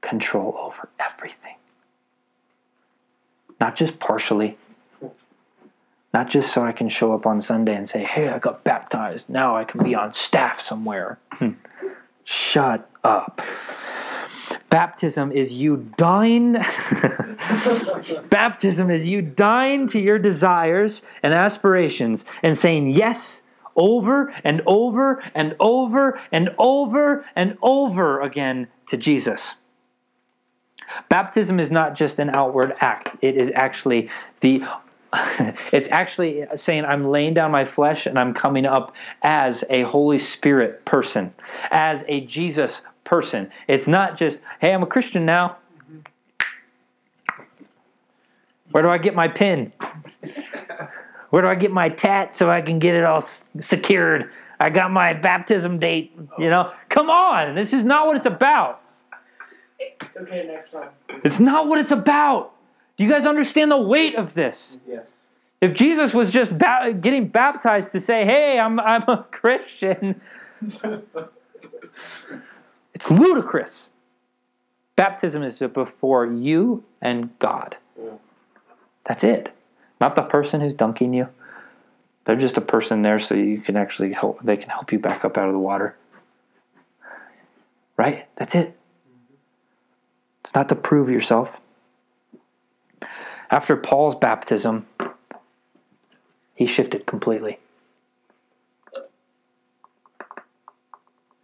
Control over everything. Not just partially. Not just so I can show up on Sunday and say, hey, I got baptized. Now I can be on staff somewhere. Shut up. Baptism is you dying. Baptism is you dying to your desires and aspirations and saying yes over and over and over and over and over again to Jesus. Baptism is not just an outward act, it is actually the it's actually saying I'm laying down my flesh and I'm coming up as a Holy Spirit person, as a Jesus person. It's not just, hey, I'm a Christian now. Where do I get my pin? Where do I get my tat so I can get it all secured? I got my baptism date, you know? Come on, this is not what it's about. It's okay, next time. It's not what it's about. Do you guys understand the weight of this? Yes. If Jesus was just ba- getting baptized to say, "Hey, I'm I'm a Christian," it's ludicrous. Baptism is before you and God. That's it. Not the person who's dunking you. They're just a person there so you can actually help they can help you back up out of the water. Right? That's it. It's not to prove yourself. After Paul's baptism, he shifted completely.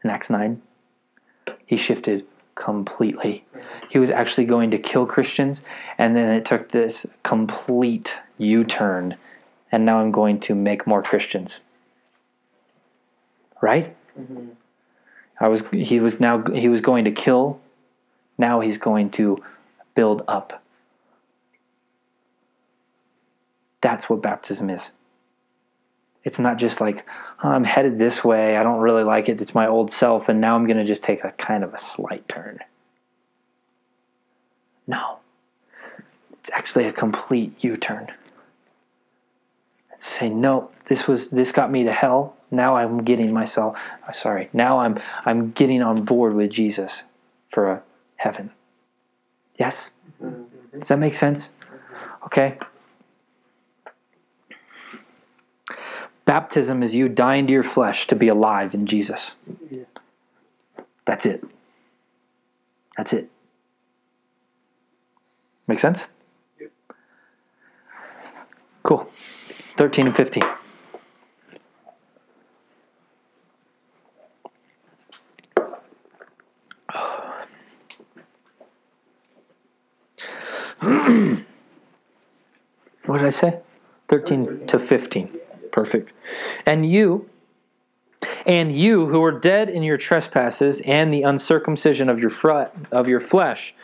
In Acts 9, he shifted completely. He was actually going to kill Christians, and then it took this complete U turn, and now I'm going to make more Christians. Right? Mm-hmm. I was he was now he was going to kill, now he's going to build up. That's what baptism is. It's not just like, oh, I'm headed this way, I don't really like it, it's my old self, and now I'm going to just take a kind of a slight turn. No. It's actually a complete U turn. Say, no, this was this got me to hell. Now I'm getting myself uh, sorry, now I'm I'm getting on board with Jesus for a heaven. Yes? Does that make sense? Okay. Baptism is you dying to your flesh to be alive in Jesus. Yeah. That's it. That's it. Make sense? Yep. Cool. 13 and 15. what did I say? 13 to 15. Perfect. And you, and you who were dead in your trespasses and the uncircumcision of your fr- of your flesh,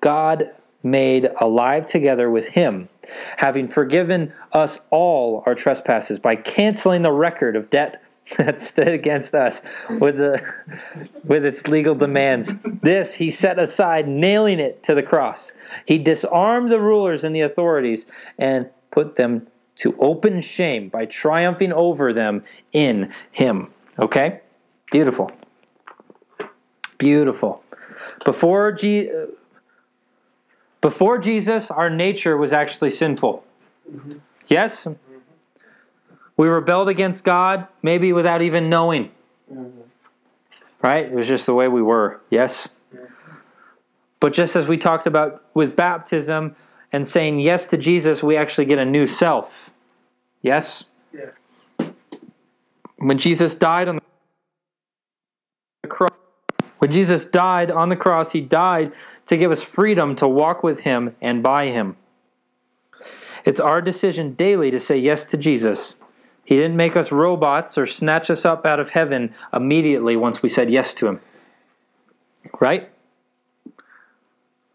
God made alive together with him, having forgiven us all our trespasses by canceling the record of debt that stood against us with the with its legal demands. This he set aside, nailing it to the cross. He disarmed the rulers and the authorities and put them to open shame by triumphing over them in him. Okay? Beautiful. Beautiful. Before G- before Jesus, our nature was actually sinful. Mm-hmm. Yes? We rebelled against God, maybe without even knowing. Mm-hmm. Right? It was just the way we were. Yes? But just as we talked about with baptism and saying yes to Jesus, we actually get a new self. Yes? Yeah. When Jesus died on the cross, when Jesus died on the cross. He died to give us freedom to walk with Him and by Him. It's our decision daily to say yes to Jesus. He didn't make us robots or snatch us up out of heaven immediately once we said yes to Him. Right?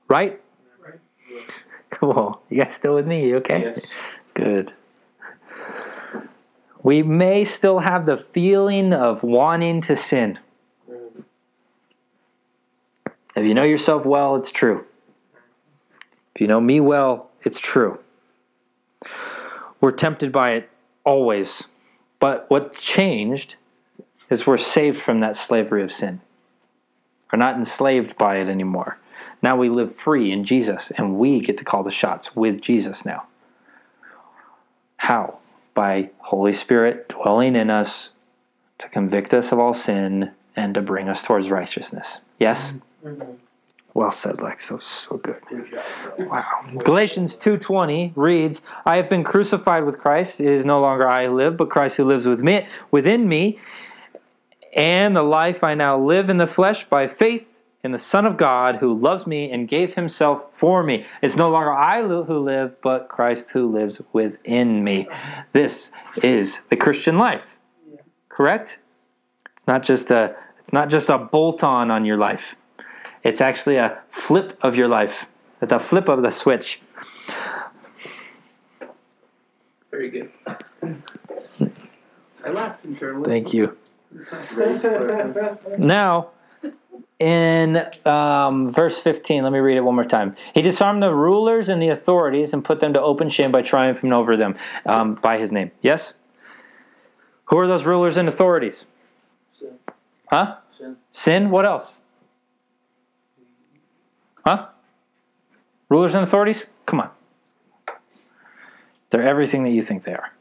Right? Right. Cool. You guys still with me? You okay? Yes. Good. We may still have the feeling of wanting to sin. If you know yourself well, it's true. If you know me well, it's true. We're tempted by it always. But what's changed is we're saved from that slavery of sin. We're not enslaved by it anymore. Now we live free in Jesus, and we get to call the shots with Jesus now. How? By Holy Spirit dwelling in us to convict us of all sin and to bring us towards righteousness. Yes? Well said, Lex. That was so good. Wow. Galatians 2:20 reads, "I have been crucified with Christ. It is no longer I who live, but Christ who lives with me within me. And the life I now live in the flesh by faith in the Son of God who loves me and gave himself for me. It's no longer I who live, but Christ who lives within me. This is the Christian life. Correct? It's not just a it's not just a bolt on on your life. It's actually a flip of your life. It's a flip of the switch. Very good. I laughed internally. Thank you. Now, in um, verse 15, let me read it one more time. He disarmed the rulers and the authorities and put them to open shame by triumphing over them um, by his name. Yes? Who are those rulers and authorities? Sin. Huh? Sin. Sin? What else? Huh? Rulers and authorities? Come on. They're everything that you think they are.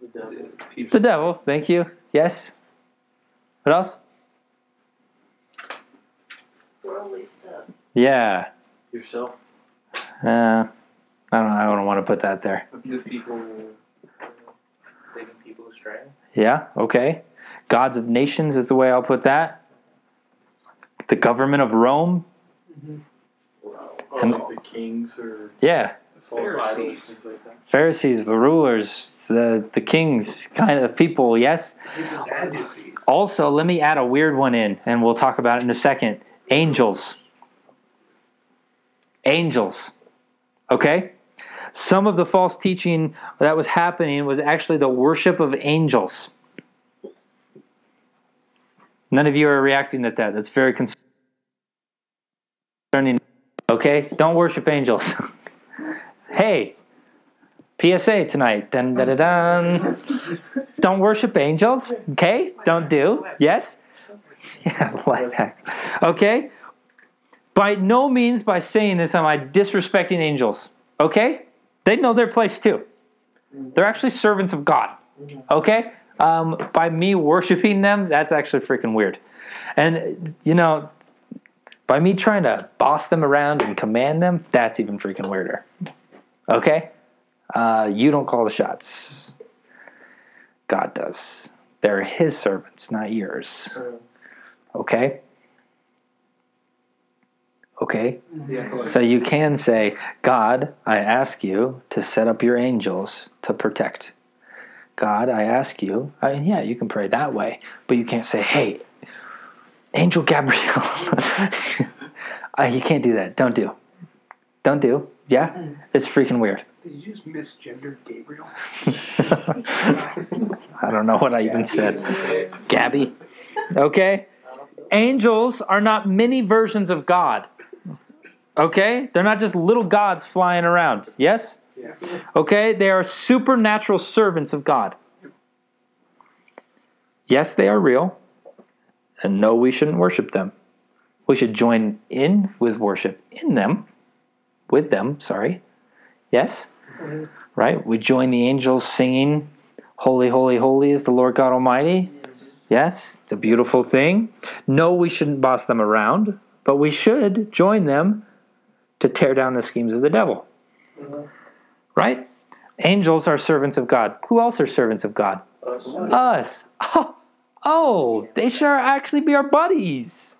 The devil. The devil, thank you. Yes? What else? Worldly stuff. Yeah. Yourself. Uh, I don't. I don't want to put that there. The people. Leading people astray. Yeah, okay. Gods of nations is the way I'll put that. The government of Rome. Or And- like the kings or Yeah. false idols, Pharisees. things like that. Pharisees, the rulers, the, the kings, kind of people, yes. Also, let me add a weird one in, and we'll talk about it in a second. Angels. Angels. Okay? Some of the false teaching that was happening was actually the worship of angels. None of you are reacting at that. That's very concerning. Okay? Don't worship angels. hey, PSA tonight. Dun, dun. Don't worship angels. Okay? Don't do. Yes? Yeah, like that. Okay? By no means by saying this am I disrespecting angels. Okay? They know their place too. They're actually servants of God. Okay? Um, by me worshiping them, that's actually freaking weird. And, you know, by me trying to boss them around and command them, that's even freaking weirder. Okay? Uh, you don't call the shots. God does. They're his servants, not yours. Okay? Okay? So you can say, God, I ask you to set up your angels to protect. God, I ask you, I mean, yeah, you can pray that way, but you can't say, hey, Angel Gabriel. uh, you can't do that. Don't do. Don't do. Yeah? It's freaking weird. Did you just misgender Gabriel? I don't know what I even said. Gabby. Okay? Angels are not many versions of God. Okay? They're not just little gods flying around. Yes? Yeah. Okay? They are supernatural servants of God. Yes, they are real. And no, we shouldn't worship them. We should join in with worship in them. With them, sorry. Yes? Mm-hmm. Right? We join the angels singing, Holy, holy, holy is the Lord God Almighty. Yes, it's a beautiful thing. No, we shouldn't boss them around, but we should join them to tear down the schemes of the devil. Right? Angels are servants of God. Who else are servants of God? Us. Us. Oh, oh they should actually be our buddies.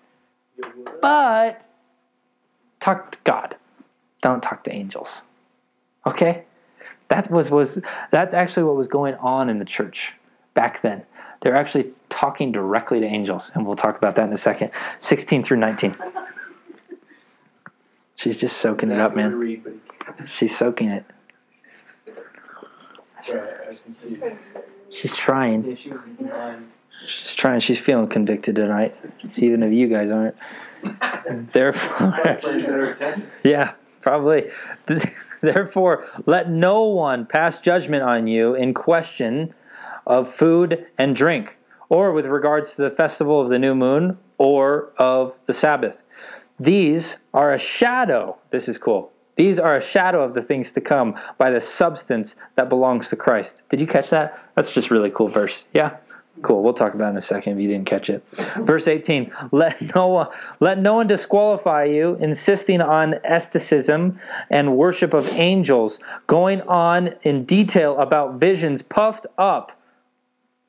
But talk to God. Don't talk to angels. Okay? That was was that's actually what was going on in the church back then. They're actually talking directly to angels, and we'll talk about that in a second. 16 through 19. She's just soaking it up, man. read, but he can't. She's soaking it. Right, I can see. She's trying. Yeah, she was in line. She's trying. She's feeling convicted tonight. Even if you guys aren't. Therefore, Playing better attention. Yeah, probably. Therefore, let no one pass judgment on you in question of food and drink, or with regards to the festival of the new moon, or of the Sabbath. These are a shadow. This is cool. These are a shadow of the things to come by the substance that belongs to Christ. Did you catch that? That's just really cool verse. Yeah. Cool. We'll talk about in a second if you didn't catch it. Verse 18. Let no one let no one disqualify you, insisting on asceticism and worship of angels, going on in detail about visions puffed up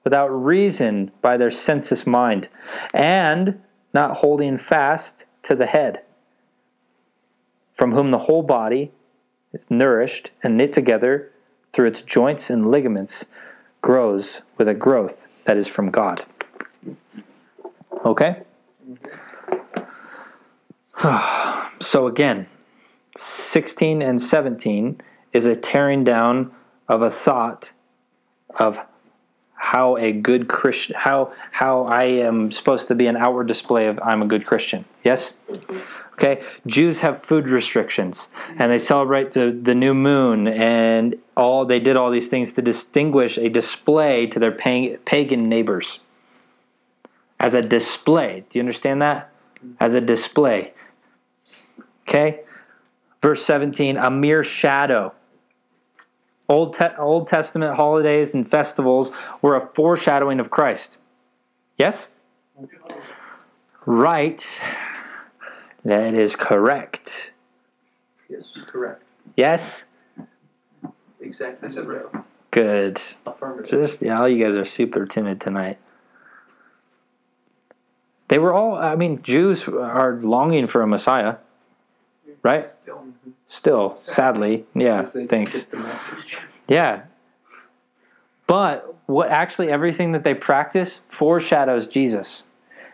without reason by their senseless mind, and not holding fast to the head, from whom the whole body is nourished and knit together through its joints and ligaments, grows with a growth that is from God. Okay? so again, 16 and 17 is a tearing down of a thought of how a good Christian how how I am supposed to be an outward display of I'm a good Christian. Yes? Okay? Jews have food restrictions and they celebrate the, the new moon and all they did all these things to distinguish a display to their pa- pagan neighbors. As a display. Do you understand that? As a display. Okay? Verse 17, a mere shadow. Old, Te- Old Testament holidays and festivals were a foreshadowing of Christ. Yes? Right. That is correct. Yes, correct. Yes? Exactly. I said right. Good. Affirmative. Just, yeah, all you guys are super timid tonight. They were all, I mean, Jews are longing for a Messiah, right? Still, sadly. Yeah, thanks. get the message. Yeah. But what actually everything that they practice foreshadows Jesus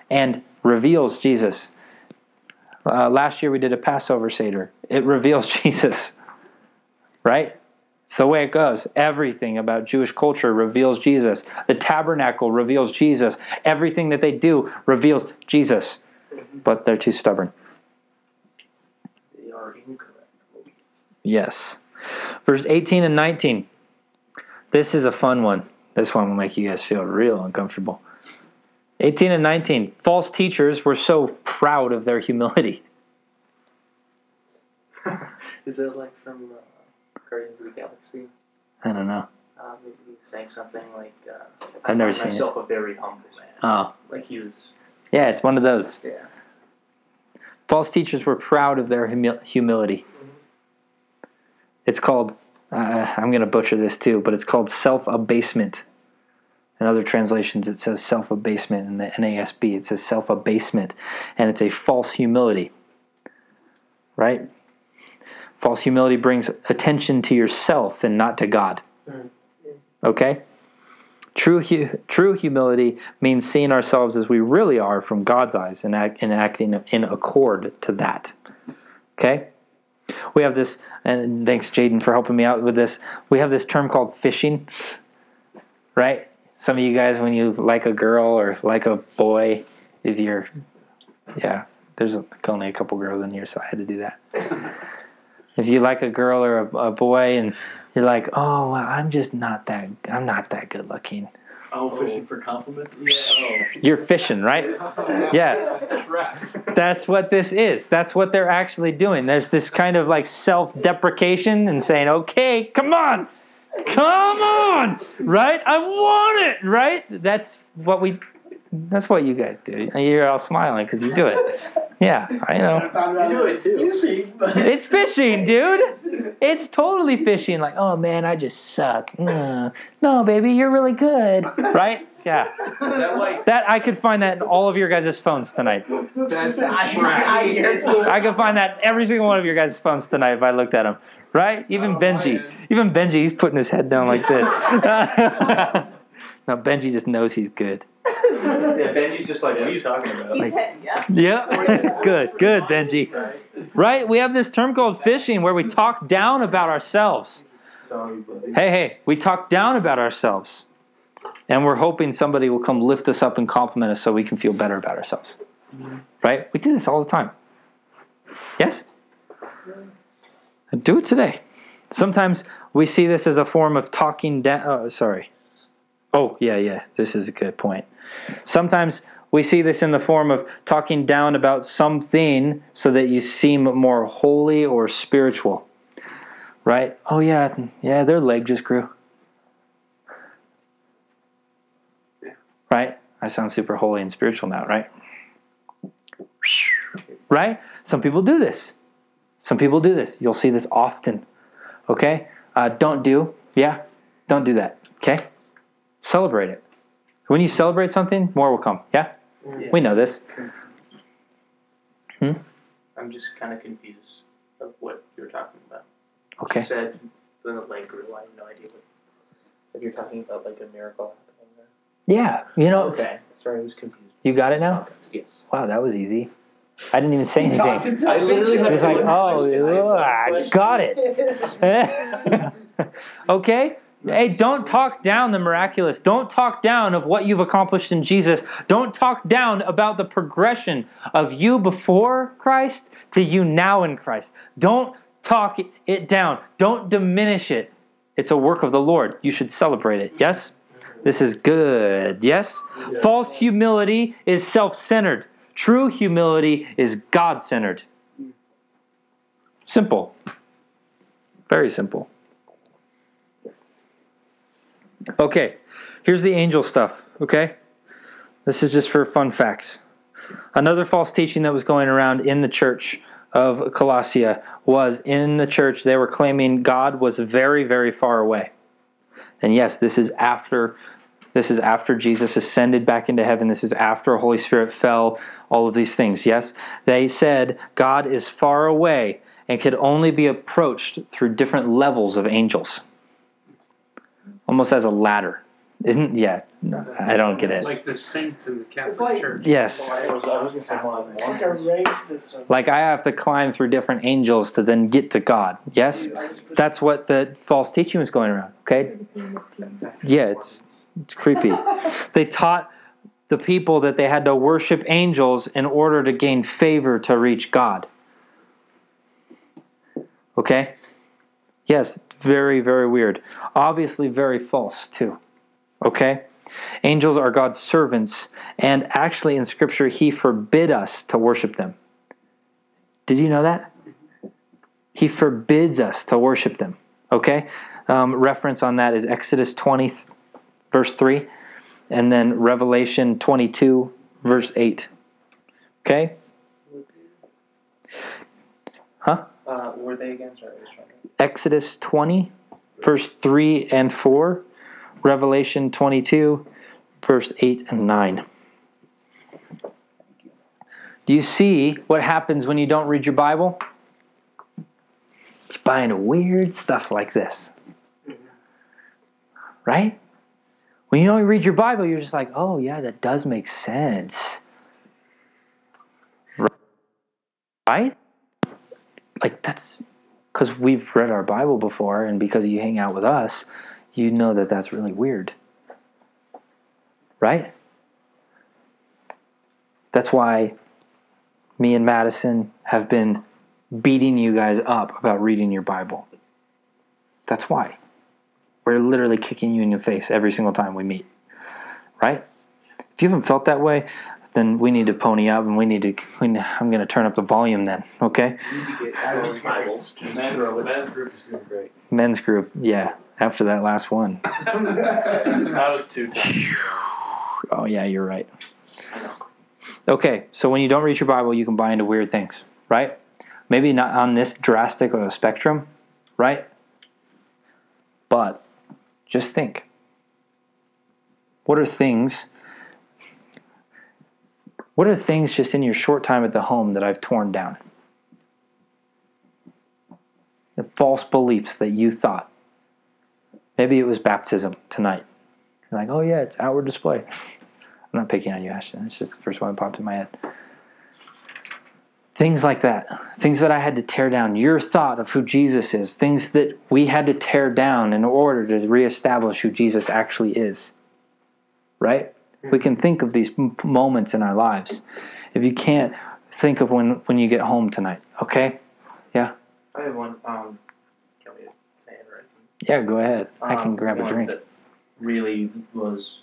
and reveals Jesus. Uh, last year we did a Passover Seder. It reveals Jesus. Right? It's the way it goes. Everything about Jewish culture reveals Jesus. The tabernacle reveals Jesus. Everything that they do reveals Jesus. But they're too stubborn. They are incorrect. Yes. Verse 18 and 19. This is a fun one. This one will make you guys feel real uncomfortable. 18 and 19. False teachers were so proud of their humility. Is that like from uh, Guardians of the Galaxy? I don't know. Uh, maybe he was saying something like, uh, I've never seen myself a very humble man. Oh, Like he was, yeah, it's one of those. yeah. False teachers were proud of their humi- humility. It's called, uh, I'm going to butcher this too, but it's called self abasement. In other translations, it says self abasement. In the NASB, it says self abasement. And it's a false humility. Right? False humility brings attention to yourself and not to God. Mm. Okay? True, hu- true humility means seeing ourselves as we really are from God's eyes and, act, and acting in accord to that. Okay? We have this, and thanks, Jaden, for helping me out with this. We have this term called fishing, right? Some of you guys, when you like a girl or like a boy, if you're, yeah, there's only a couple girls in here, so I had to do that. If you like a girl or a, a boy, and you're like, oh, well, I'm just not that, I'm not that good looking. Oh, fishing oh. for compliments? Yeah. You're fishing, right? Oh, yeah. That's what this is. That's what they're actually doing. There's this kind of like self deprecation and saying, okay, come on, come on, right? I want it, right? That's what we, that's what you guys do. You're all smiling because you do it. Yeah, I know. I thought about You do it too. Excuse me, but It's fishing, dude. It's totally fishing. Like, oh man, I just suck. Mm. No, baby, you're really good. Right? Yeah. That like That I could find that in all of your guys' phones tonight. That's I, trash. I. I could find that every single one of your guys' phones tonight if I looked at them. Right? Even Oh, Benji. Even Benji, he's putting his head down like this. now Benji just knows he's good. Yeah, Benji's just like, what are you talking about? He's Like- hit, yeah. Yeah. good, good, Benji. Right? We have this term called fishing where we talk down about ourselves. Hey, hey, we talk down about ourselves. And we're hoping somebody will come lift us up and compliment us so we can feel better about ourselves. Mm-hmm. Right? We do this all the time. Yes? Do it today. Sometimes we see this as a form of talking down. Oh, sorry. Oh, yeah, yeah. This is a good point. Sometimes we see this in the form of talking down about something so that you seem more holy or spiritual right? Oh yeah, yeah, their leg just grew. Right? I sound super holy and spiritual now, right? Right? Some people do this. Some people do this. You'll see this often. Okay? Uh, don't do. Yeah? Don't do that. Okay? Celebrate it. When you celebrate something, more will come. Yeah? Yeah. We know this. Hmm? I'm just kind of confused of what you're talking about. Okay. You said the leg grew. I have no idea what. If you're talking about like a miracle happening there. Yeah. You know, Okay. Sorry, I was confused. you got it now? Yes. Wow, that was easy. I didn't even say He anything. talked himself I literally into had He's it. like, oh, question. I have one I question. got it. okay? Hey, don't talk down the miraculous. Don't talk down of what you've accomplished in Jesus. Don't talk down about the progression of you before Christ to you now in Christ. Don't talk it down. Don't diminish it. It's a work of the Lord. You should celebrate it. Yes? This is good. Yes? False humility is self centered. True humility is God centered. Simple. Very simple. Okay, here's the angel stuff, okay? This is just for fun facts. Another false teaching that was going around in the church of Colossia was in the church they were claiming God was very very far away. And yes, this is after this is after Jesus ascended back into heaven. This is after the Holy Spirit fell, all of these things. Yes, they said God is far away and could only be approached through different levels of angels. Almost as a ladder. Isn't yeah, no, I don't get it. Like the saints in the Catholic like- Church. Yes. I was, I was gonna say one. It's like a race system. Like I have to climb through different angels to then get to God. Yes? That's what the false teaching was going around. Okay? Yeah, it's it's creepy. They taught the people that they had to worship angels in order to gain favor to reach God. Okay? Yes, very, very weird. Obviously, very false, too. Okay? Angels are God's servants, and actually, in Scripture, He forbid us to worship them. Did you know that? He forbids us to worship them. Okay? Um, reference on that is Exodus 20, verse 3, and then Revelation 22, verse 8. Okay? Huh? Uh, were they again? Sorry, I was trying to. Exodus 20, verse 3 and 4, Revelation 22, verse 8 and 9. Do you see what happens when you don't read your Bible? You're buying weird stuff like this. Right? When you don't read your Bible, you're just like, oh, yeah, that does make sense. Right? Like, that's because we've read our Bible before, and because you hang out with us, you know that that's really weird. Right? That's why me and Madison have been beating you guys up about reading your Bible. That's why. We're literally kicking you in the face every single time we meet. Right? If you haven't felt that way, then we need to pony up and we need to. We, I'm going to turn up the volume then, okay? Men's. Men's, men's group is doing great. Men's group, yeah, after that last one. That was two times. Oh, yeah, you're right. Okay, so when you don't read your Bible, you can buy into weird things, right? Maybe not on this drastic of a spectrum, right? But just think what are things what are things just in your short time at the home that I've torn down? The false beliefs that you thought. Maybe it was baptism tonight. You're like, oh yeah, it's outward display. I'm not picking on you, Ashton. It's just the first one that popped in my head. Things like that. Things that I had to tear down. Your thought of who Jesus is. Things that we had to tear down in order to reestablish who Jesus actually is. Right? We can think of these m- moments in our lives. If you can't, think of when, when you get home tonight. Okay? Yeah? I have one. Um, can we say it right? Yeah, go ahead. I can Um, grab a drink. That really was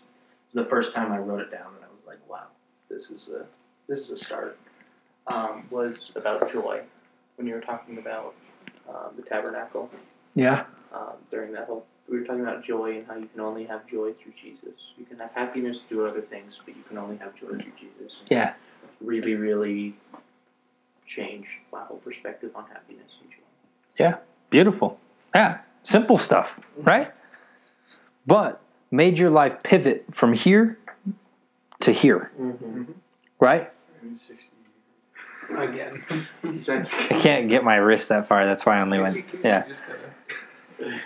the first time I wrote it down, and I was like, "Wow, this is a this is a start." Um, was about joy when you were talking about um, the tabernacle Yeah. um, during that whole. We were talking about joy and how you can only have joy through Jesus. You can have happiness through other things, but you can only have joy through Jesus. And Yeah. Really, really changed my whole perspective on happiness and joy. Yeah. Beautiful. Yeah. Simple stuff, right? But made your life pivot from here to here, right? Again. I can't get my wrist that far. That's why I only Yes, went. you can. Yeah. You just gotta-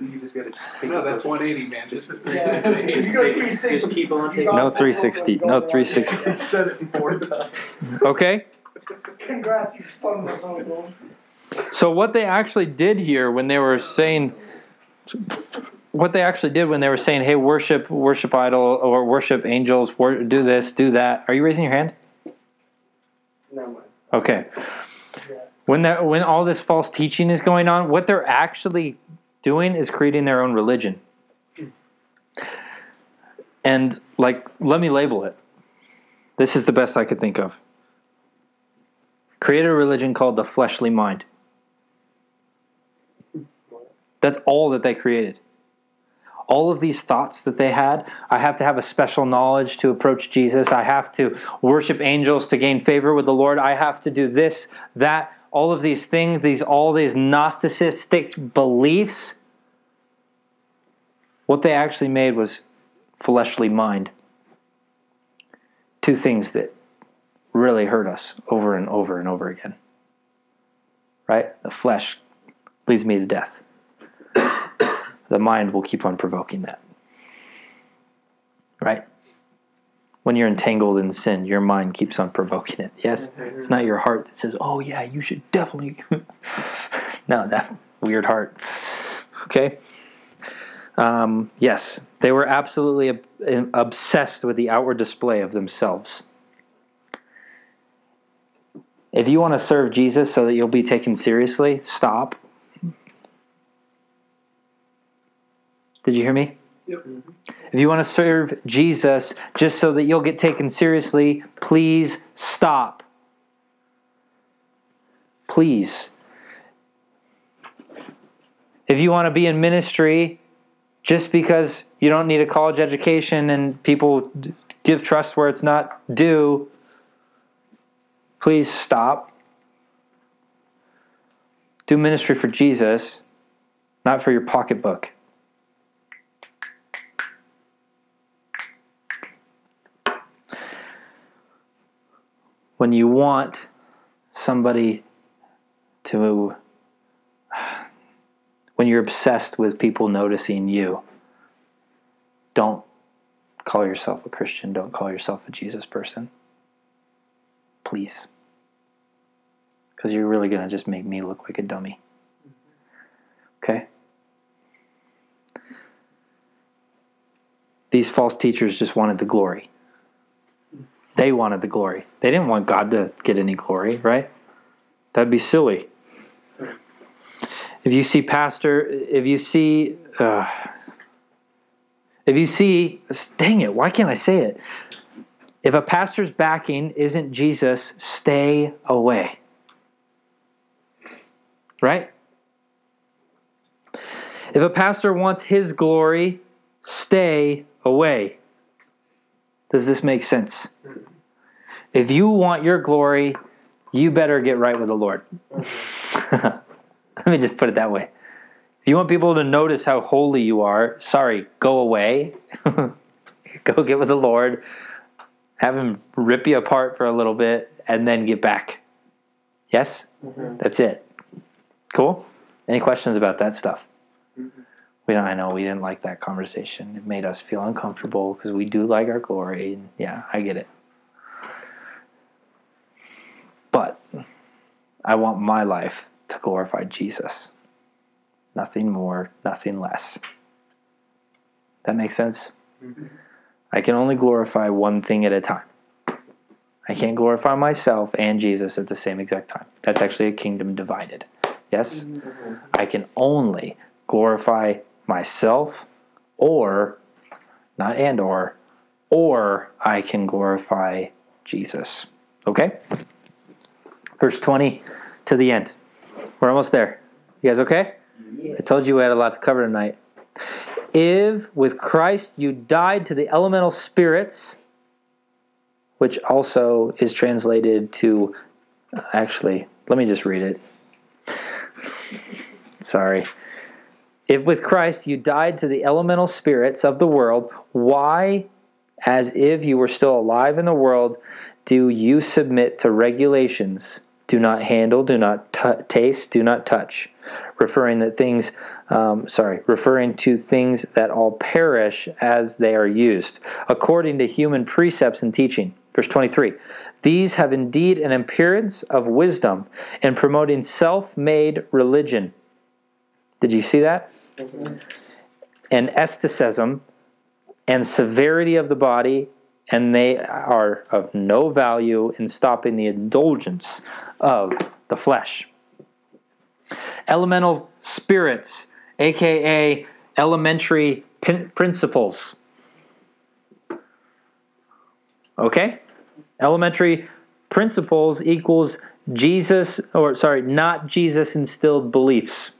You just gotta. No, that's 180, man. Just Yeah. Just, You just go take- 360. just keep on taking. No 360. No 360. Said it four times. Okay. Congrats, you spun this on gold. So what they actually did here when they were saying what they actually did when they were saying, "Hey, worship, worship idol, or worship angels, wor- do this, do that." Are you raising your hand? No mind. Okay. When that when all this false teaching is going on, what they're actually doing is creating their own religion. And like let me label it. This is the best I could think of. Create a religion called the fleshly mind. That's all that they created. All of these thoughts that they had, I have to have a special knowledge to approach Jesus. I have to worship angels to gain favor with the Lord. I have to do this, that, all of these things, these all these Gnosticistic beliefs. What they actually made was fleshly mind. Two things that really hurt us over and over and over again. Right? The flesh leads me to death. The mind will keep on provoking that. Right? When you're entangled in sin, your mind keeps on provoking it. Yes? It's not your heart that says, oh, yeah, you should definitely. no, that weird heart. Okay? Um, yes, they were absolutely ob- obsessed with the outward display of themselves. If you want to serve Jesus so that you'll be taken seriously, stop. Did you hear me? Yep. If you want to serve Jesus just so that you'll get taken seriously, please stop. Please. If you want to be in ministry just because you don't need a college education and people give trust where it's not due, please stop. Do ministry for Jesus, not for your pocketbook. When you want somebody to, when you're obsessed with people noticing you, don't call yourself a Christian. Don't call yourself a Jesus person. Please. Because you're really going to just make me look like a dummy. Okay? These false teachers just wanted the glory. They wanted the glory. They didn't want God to get any glory, right? That'd be silly. If you see pastor, if you see, uh, if you see, dang it, why can't I say it? If a pastor's backing isn't Jesus, stay away. Right? If a pastor wants his glory, stay away. Does this make sense? If you want your glory, you better get right with the Lord. Let me just put it that way. If you want people to notice how holy you are, sorry, go away. go get with the Lord. Have him rip you apart for a little bit and then get back. Yes? Mm-hmm. That's it. Cool? Any questions about that stuff? We don't, I know we didn't like that conversation. It made us feel uncomfortable because we do like our glory. And yeah, I get it. But I want my life to glorify Jesus. Nothing more, nothing less. That makes sense? Mm-hmm. I can only glorify one thing at a time. I can't glorify myself and Jesus at the same exact time. That's actually a kingdom divided. Yes? Mm-hmm. I can only glorify myself or, not and or, or I can glorify Jesus. Okay? Verse 20 to the end. We're almost there. You guys okay? I told you we had a lot to cover tonight. If with Christ you died to the elemental spirits, which also is translated to, uh, actually, let me just read it. Sorry. If with Christ you died to the elemental spirits of the world, why, as if you were still alive in the world, do you submit to regulations? Do not handle, do not t- taste, do not touch. Referring that things, um, sorry, referring to things that all perish as they are used, according to human precepts and teaching. Verse 23 These have indeed an appearance of wisdom in promoting self made religion. Did you see that? And asceticism and severity of the body, and they are of no value in stopping the indulgence of the flesh. Elemental spirits, aka elementary pin- principles. Okay? Elementary principles equals Jesus, or sorry, not Jesus instilled beliefs.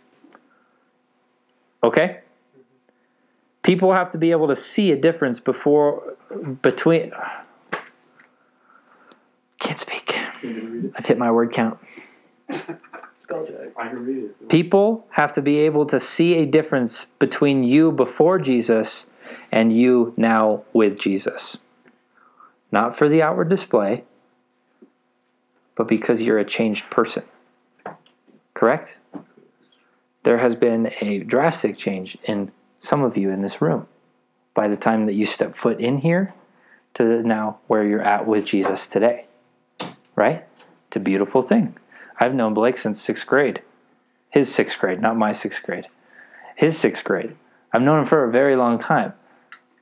Okay? People have to be able to see a difference before, between. Can't speak. I've hit my word count. I can read it. People have to be able to see a difference between you before Jesus and you now with Jesus. Not for the outward display, but because you're a changed person. Correct? There has been a drastic change in some of you in this room by the time that you step foot in here to now where you're at with Jesus today. Right? It's a beautiful thing. I've known Blake since sixth grade. His sixth grade, not my sixth grade. His sixth grade. I've known him for a very long time.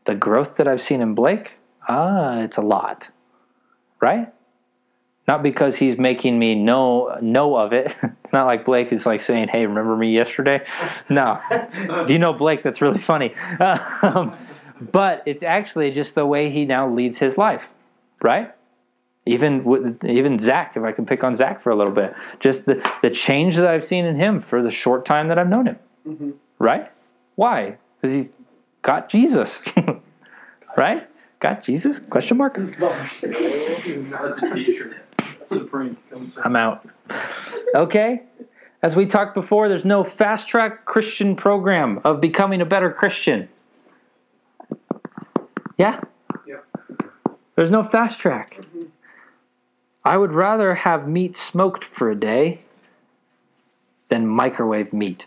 The growth that I've seen in Blake, ah, it's a lot. Right? Not because he's making me know know of it. It's not like Blake is like saying, "Hey, remember me yesterday?" No. if you know Blake, that's really funny. Um, but it's actually just the way he now leads his life, right? Even with, even Zach, if I can pick on Zach for a little bit, just the the change that I've seen in him for the short time that I've known him, right? Why? Because he's got Jesus, right? Got Jesus? Question mark. That's a t-shirt. Supreme. I'm out. Okay? As we talked before, there's no fast track Christian program of becoming a better Christian. Yeah? Yeah. There's no fast track. I would rather have meat smoked for a day than microwave meat.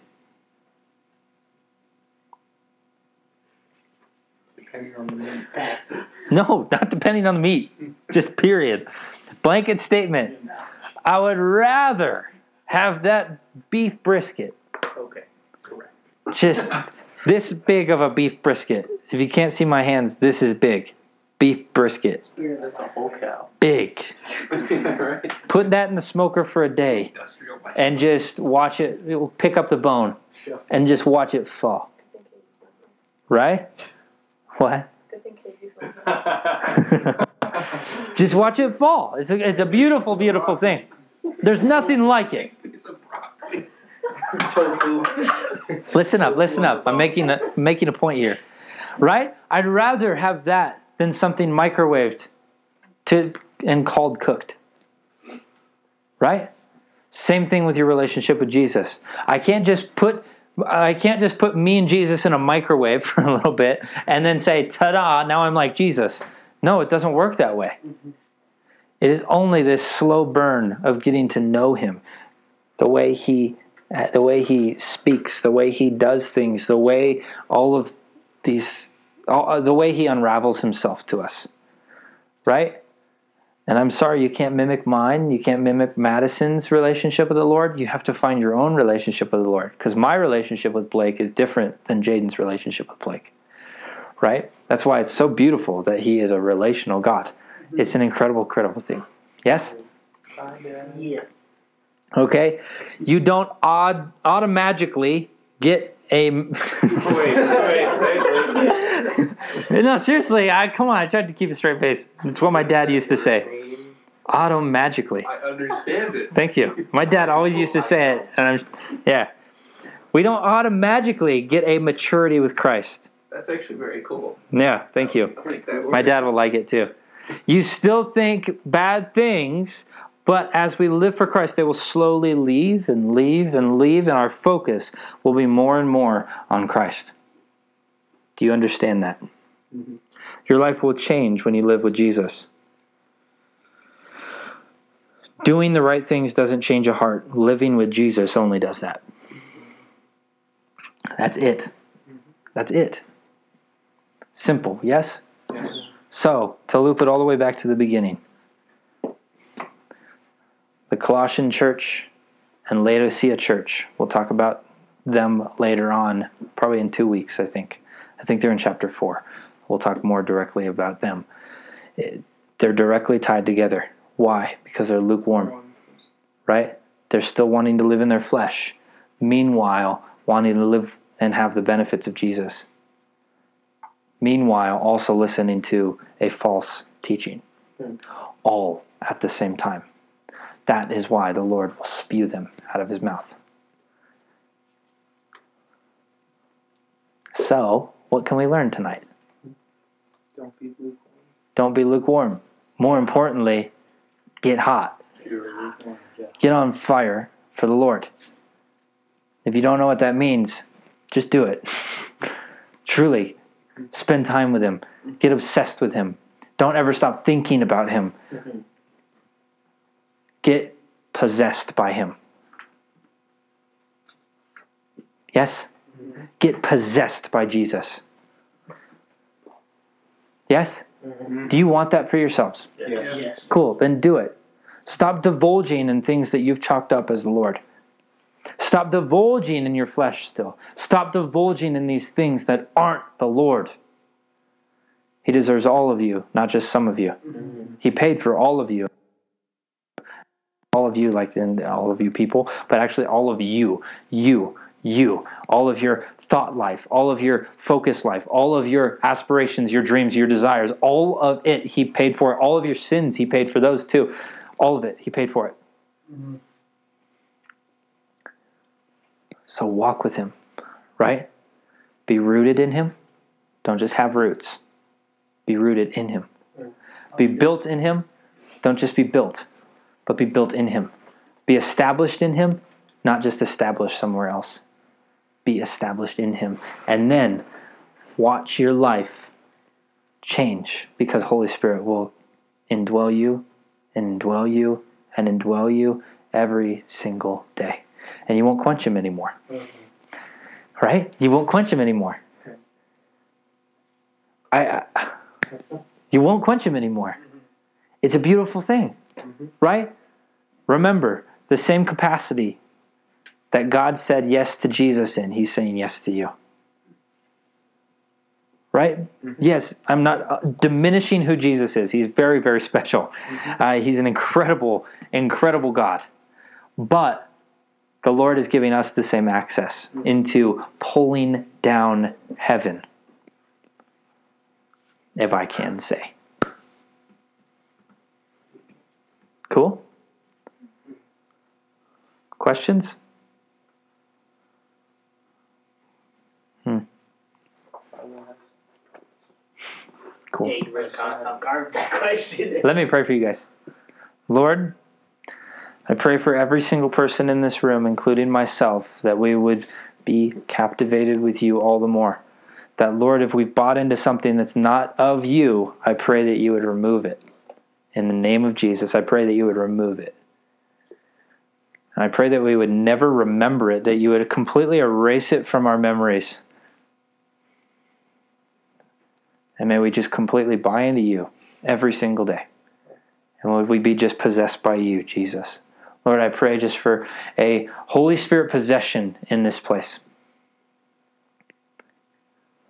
Depending on the meat. No, not depending on the meat. Just period. Blanket statement. I would rather have that beef brisket Okay, correct. just this big of a beef brisket. If you can't see my hands, this is big. Beef brisket. That's a whole cow. Big. right? Put that in the smoker for a day Industrial bite. and just watch it. it will pick up the bone and just watch it fall. Good thing Katie's not here. Right? What? Good thing Katie's not here. just watch it fall. It's a, it's a beautiful, beautiful thing. There's nothing like it. Piece of broccoli. Tofu. Listen up, listen up. I'm making a making a point here. Right? I'd rather have that than something microwaved to and called cooked. Right? Same thing with your relationship with Jesus. I can't just put I can't just put me and Jesus in a microwave for a little bit and then say, ta-da, now I'm like Jesus. No, it doesn't work that way. Mm-hmm. It is only this slow burn of getting to know him, the way he uh, the way he speaks, the way he does things, the way all of these all, uh, the way he unravels himself to us. Right? And I'm sorry you can't mimic mine. You can't mimic Madison's relationship with the Lord. You have to find your own relationship with the Lord. Because my relationship with Blake is different than Jaden's relationship with Blake. Right? That's why it's so beautiful that he is a relational God. Mm-hmm. It's an incredible, credible thing. Yes? Yeah. Okay? You don't odd, automatically get a. Oh, wait, wait, wait, wait. no, seriously, I come on. I tried to keep a straight face. It's what my dad used to say. Auto magically. I understand it. Thank you. My dad always used to say it, and I'm yeah. We don't automatically get a maturity with Christ. That's actually very cool. Yeah, thank you. I'll make that work. My dad will like it too. You still think bad things, but as we live for Christ, they will slowly leave and leave and leave, and our focus will be more and more on Christ. Do you understand that? Mm-hmm. Your life will change when you live with Jesus. Doing the right things doesn't change a heart. Living with Jesus only does that. That's it. Mm-hmm. That's it. Simple, yes? Yes. So, to loop it all the way back to the beginning, the Colossian church and Laodicea church, we'll talk about them later on, probably in two weeks, I think. I think they're in chapter four. We'll talk more directly about them. It- they're directly tied together. Why? Because they're lukewarm, right? They're still wanting to live in their flesh, meanwhile, wanting to live and have the benefits of Jesus meanwhile also listening to a false teaching. Hmm. All at the same time. That is why the lord will spew them out of his mouth. So what can we learn tonight? Don't be lukewarm. don't be lukewarm. More importantly get hot. You're lukewarm. Yeah. get on fire for the lord. If you don't know what that means just do it. Truly spend time with him. Get obsessed with him. Don't ever stop thinking about him. Get possessed by him. Yes? Get possessed by jesus. Yes? Do you want that for yourselves? Yes. Cool, then do it. Stop divulging in things that you've chalked up as the Lord. Stop divulging in your flesh still. Stop divulging in these things that aren't the Lord. He deserves all of you, not just some of you. He paid for all of you. All of you, like in all of you people, but actually all of you. You. You. All of your thought life, all of your focus life, all of your aspirations, your dreams, your desires, all of it, He paid for. All of your sins, He paid for those too. All of it, He paid for it. So walk with Him, right? Be rooted in Him. Don't just have roots. Be rooted in Him. Be built in Him. Don't just be built, but be built in Him. Be established in Him, not just established somewhere else. Be established in Him. And then watch your life change because Holy Spirit will indwell you and indwell you and indwell you every single day. And you won't quench Him anymore. Right? You won't quench Him anymore. I, I you won't quench Him anymore. It's a beautiful thing, right? Remember, the same capacity that God said yes to Jesus in, He's saying yes to you. Right? Yes, I'm not uh, diminishing who Jesus is. He's very, very special. Uh, he's an incredible, incredible God. But the Lord is giving us the same access into pulling down heaven, if I can say. Cool? Questions? Hmm. Cool. Yeah, you read caught us off guard with that question. Let me pray for you guys. Lord, I pray for every single person in this room, including myself, that we would be captivated with you all the more. That, Lord, if we've bought into something that's not of you, I pray that you would remove it. In the name of Jesus, I pray that you would remove it. And I pray that we would never remember it, that you would completely erase it from our memories. And may we just completely buy into you every single day. And would we be just possessed by you, Jesus? Lord, I pray just for a Holy Spirit possession in this place.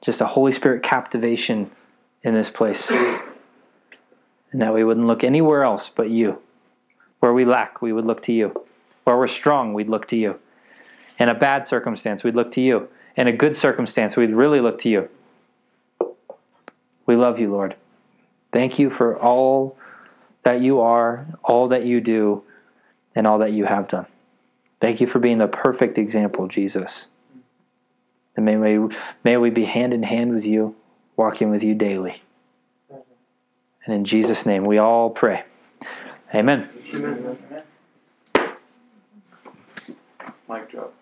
Just a Holy Spirit captivation in this place. And that we wouldn't look anywhere else but you. Where we lack, we would look to you. Where we're strong, we'd look to you. In a bad circumstance, we'd look to you. In a good circumstance, we'd really look to you. We love you, Lord. Thank you for all that you are, all that you do, and all that you have done. Thank you for being the perfect example, Jesus. And may we, may we be hand in hand with you, walking with you daily. And in Jesus' name, we all pray. Amen. Mic drop.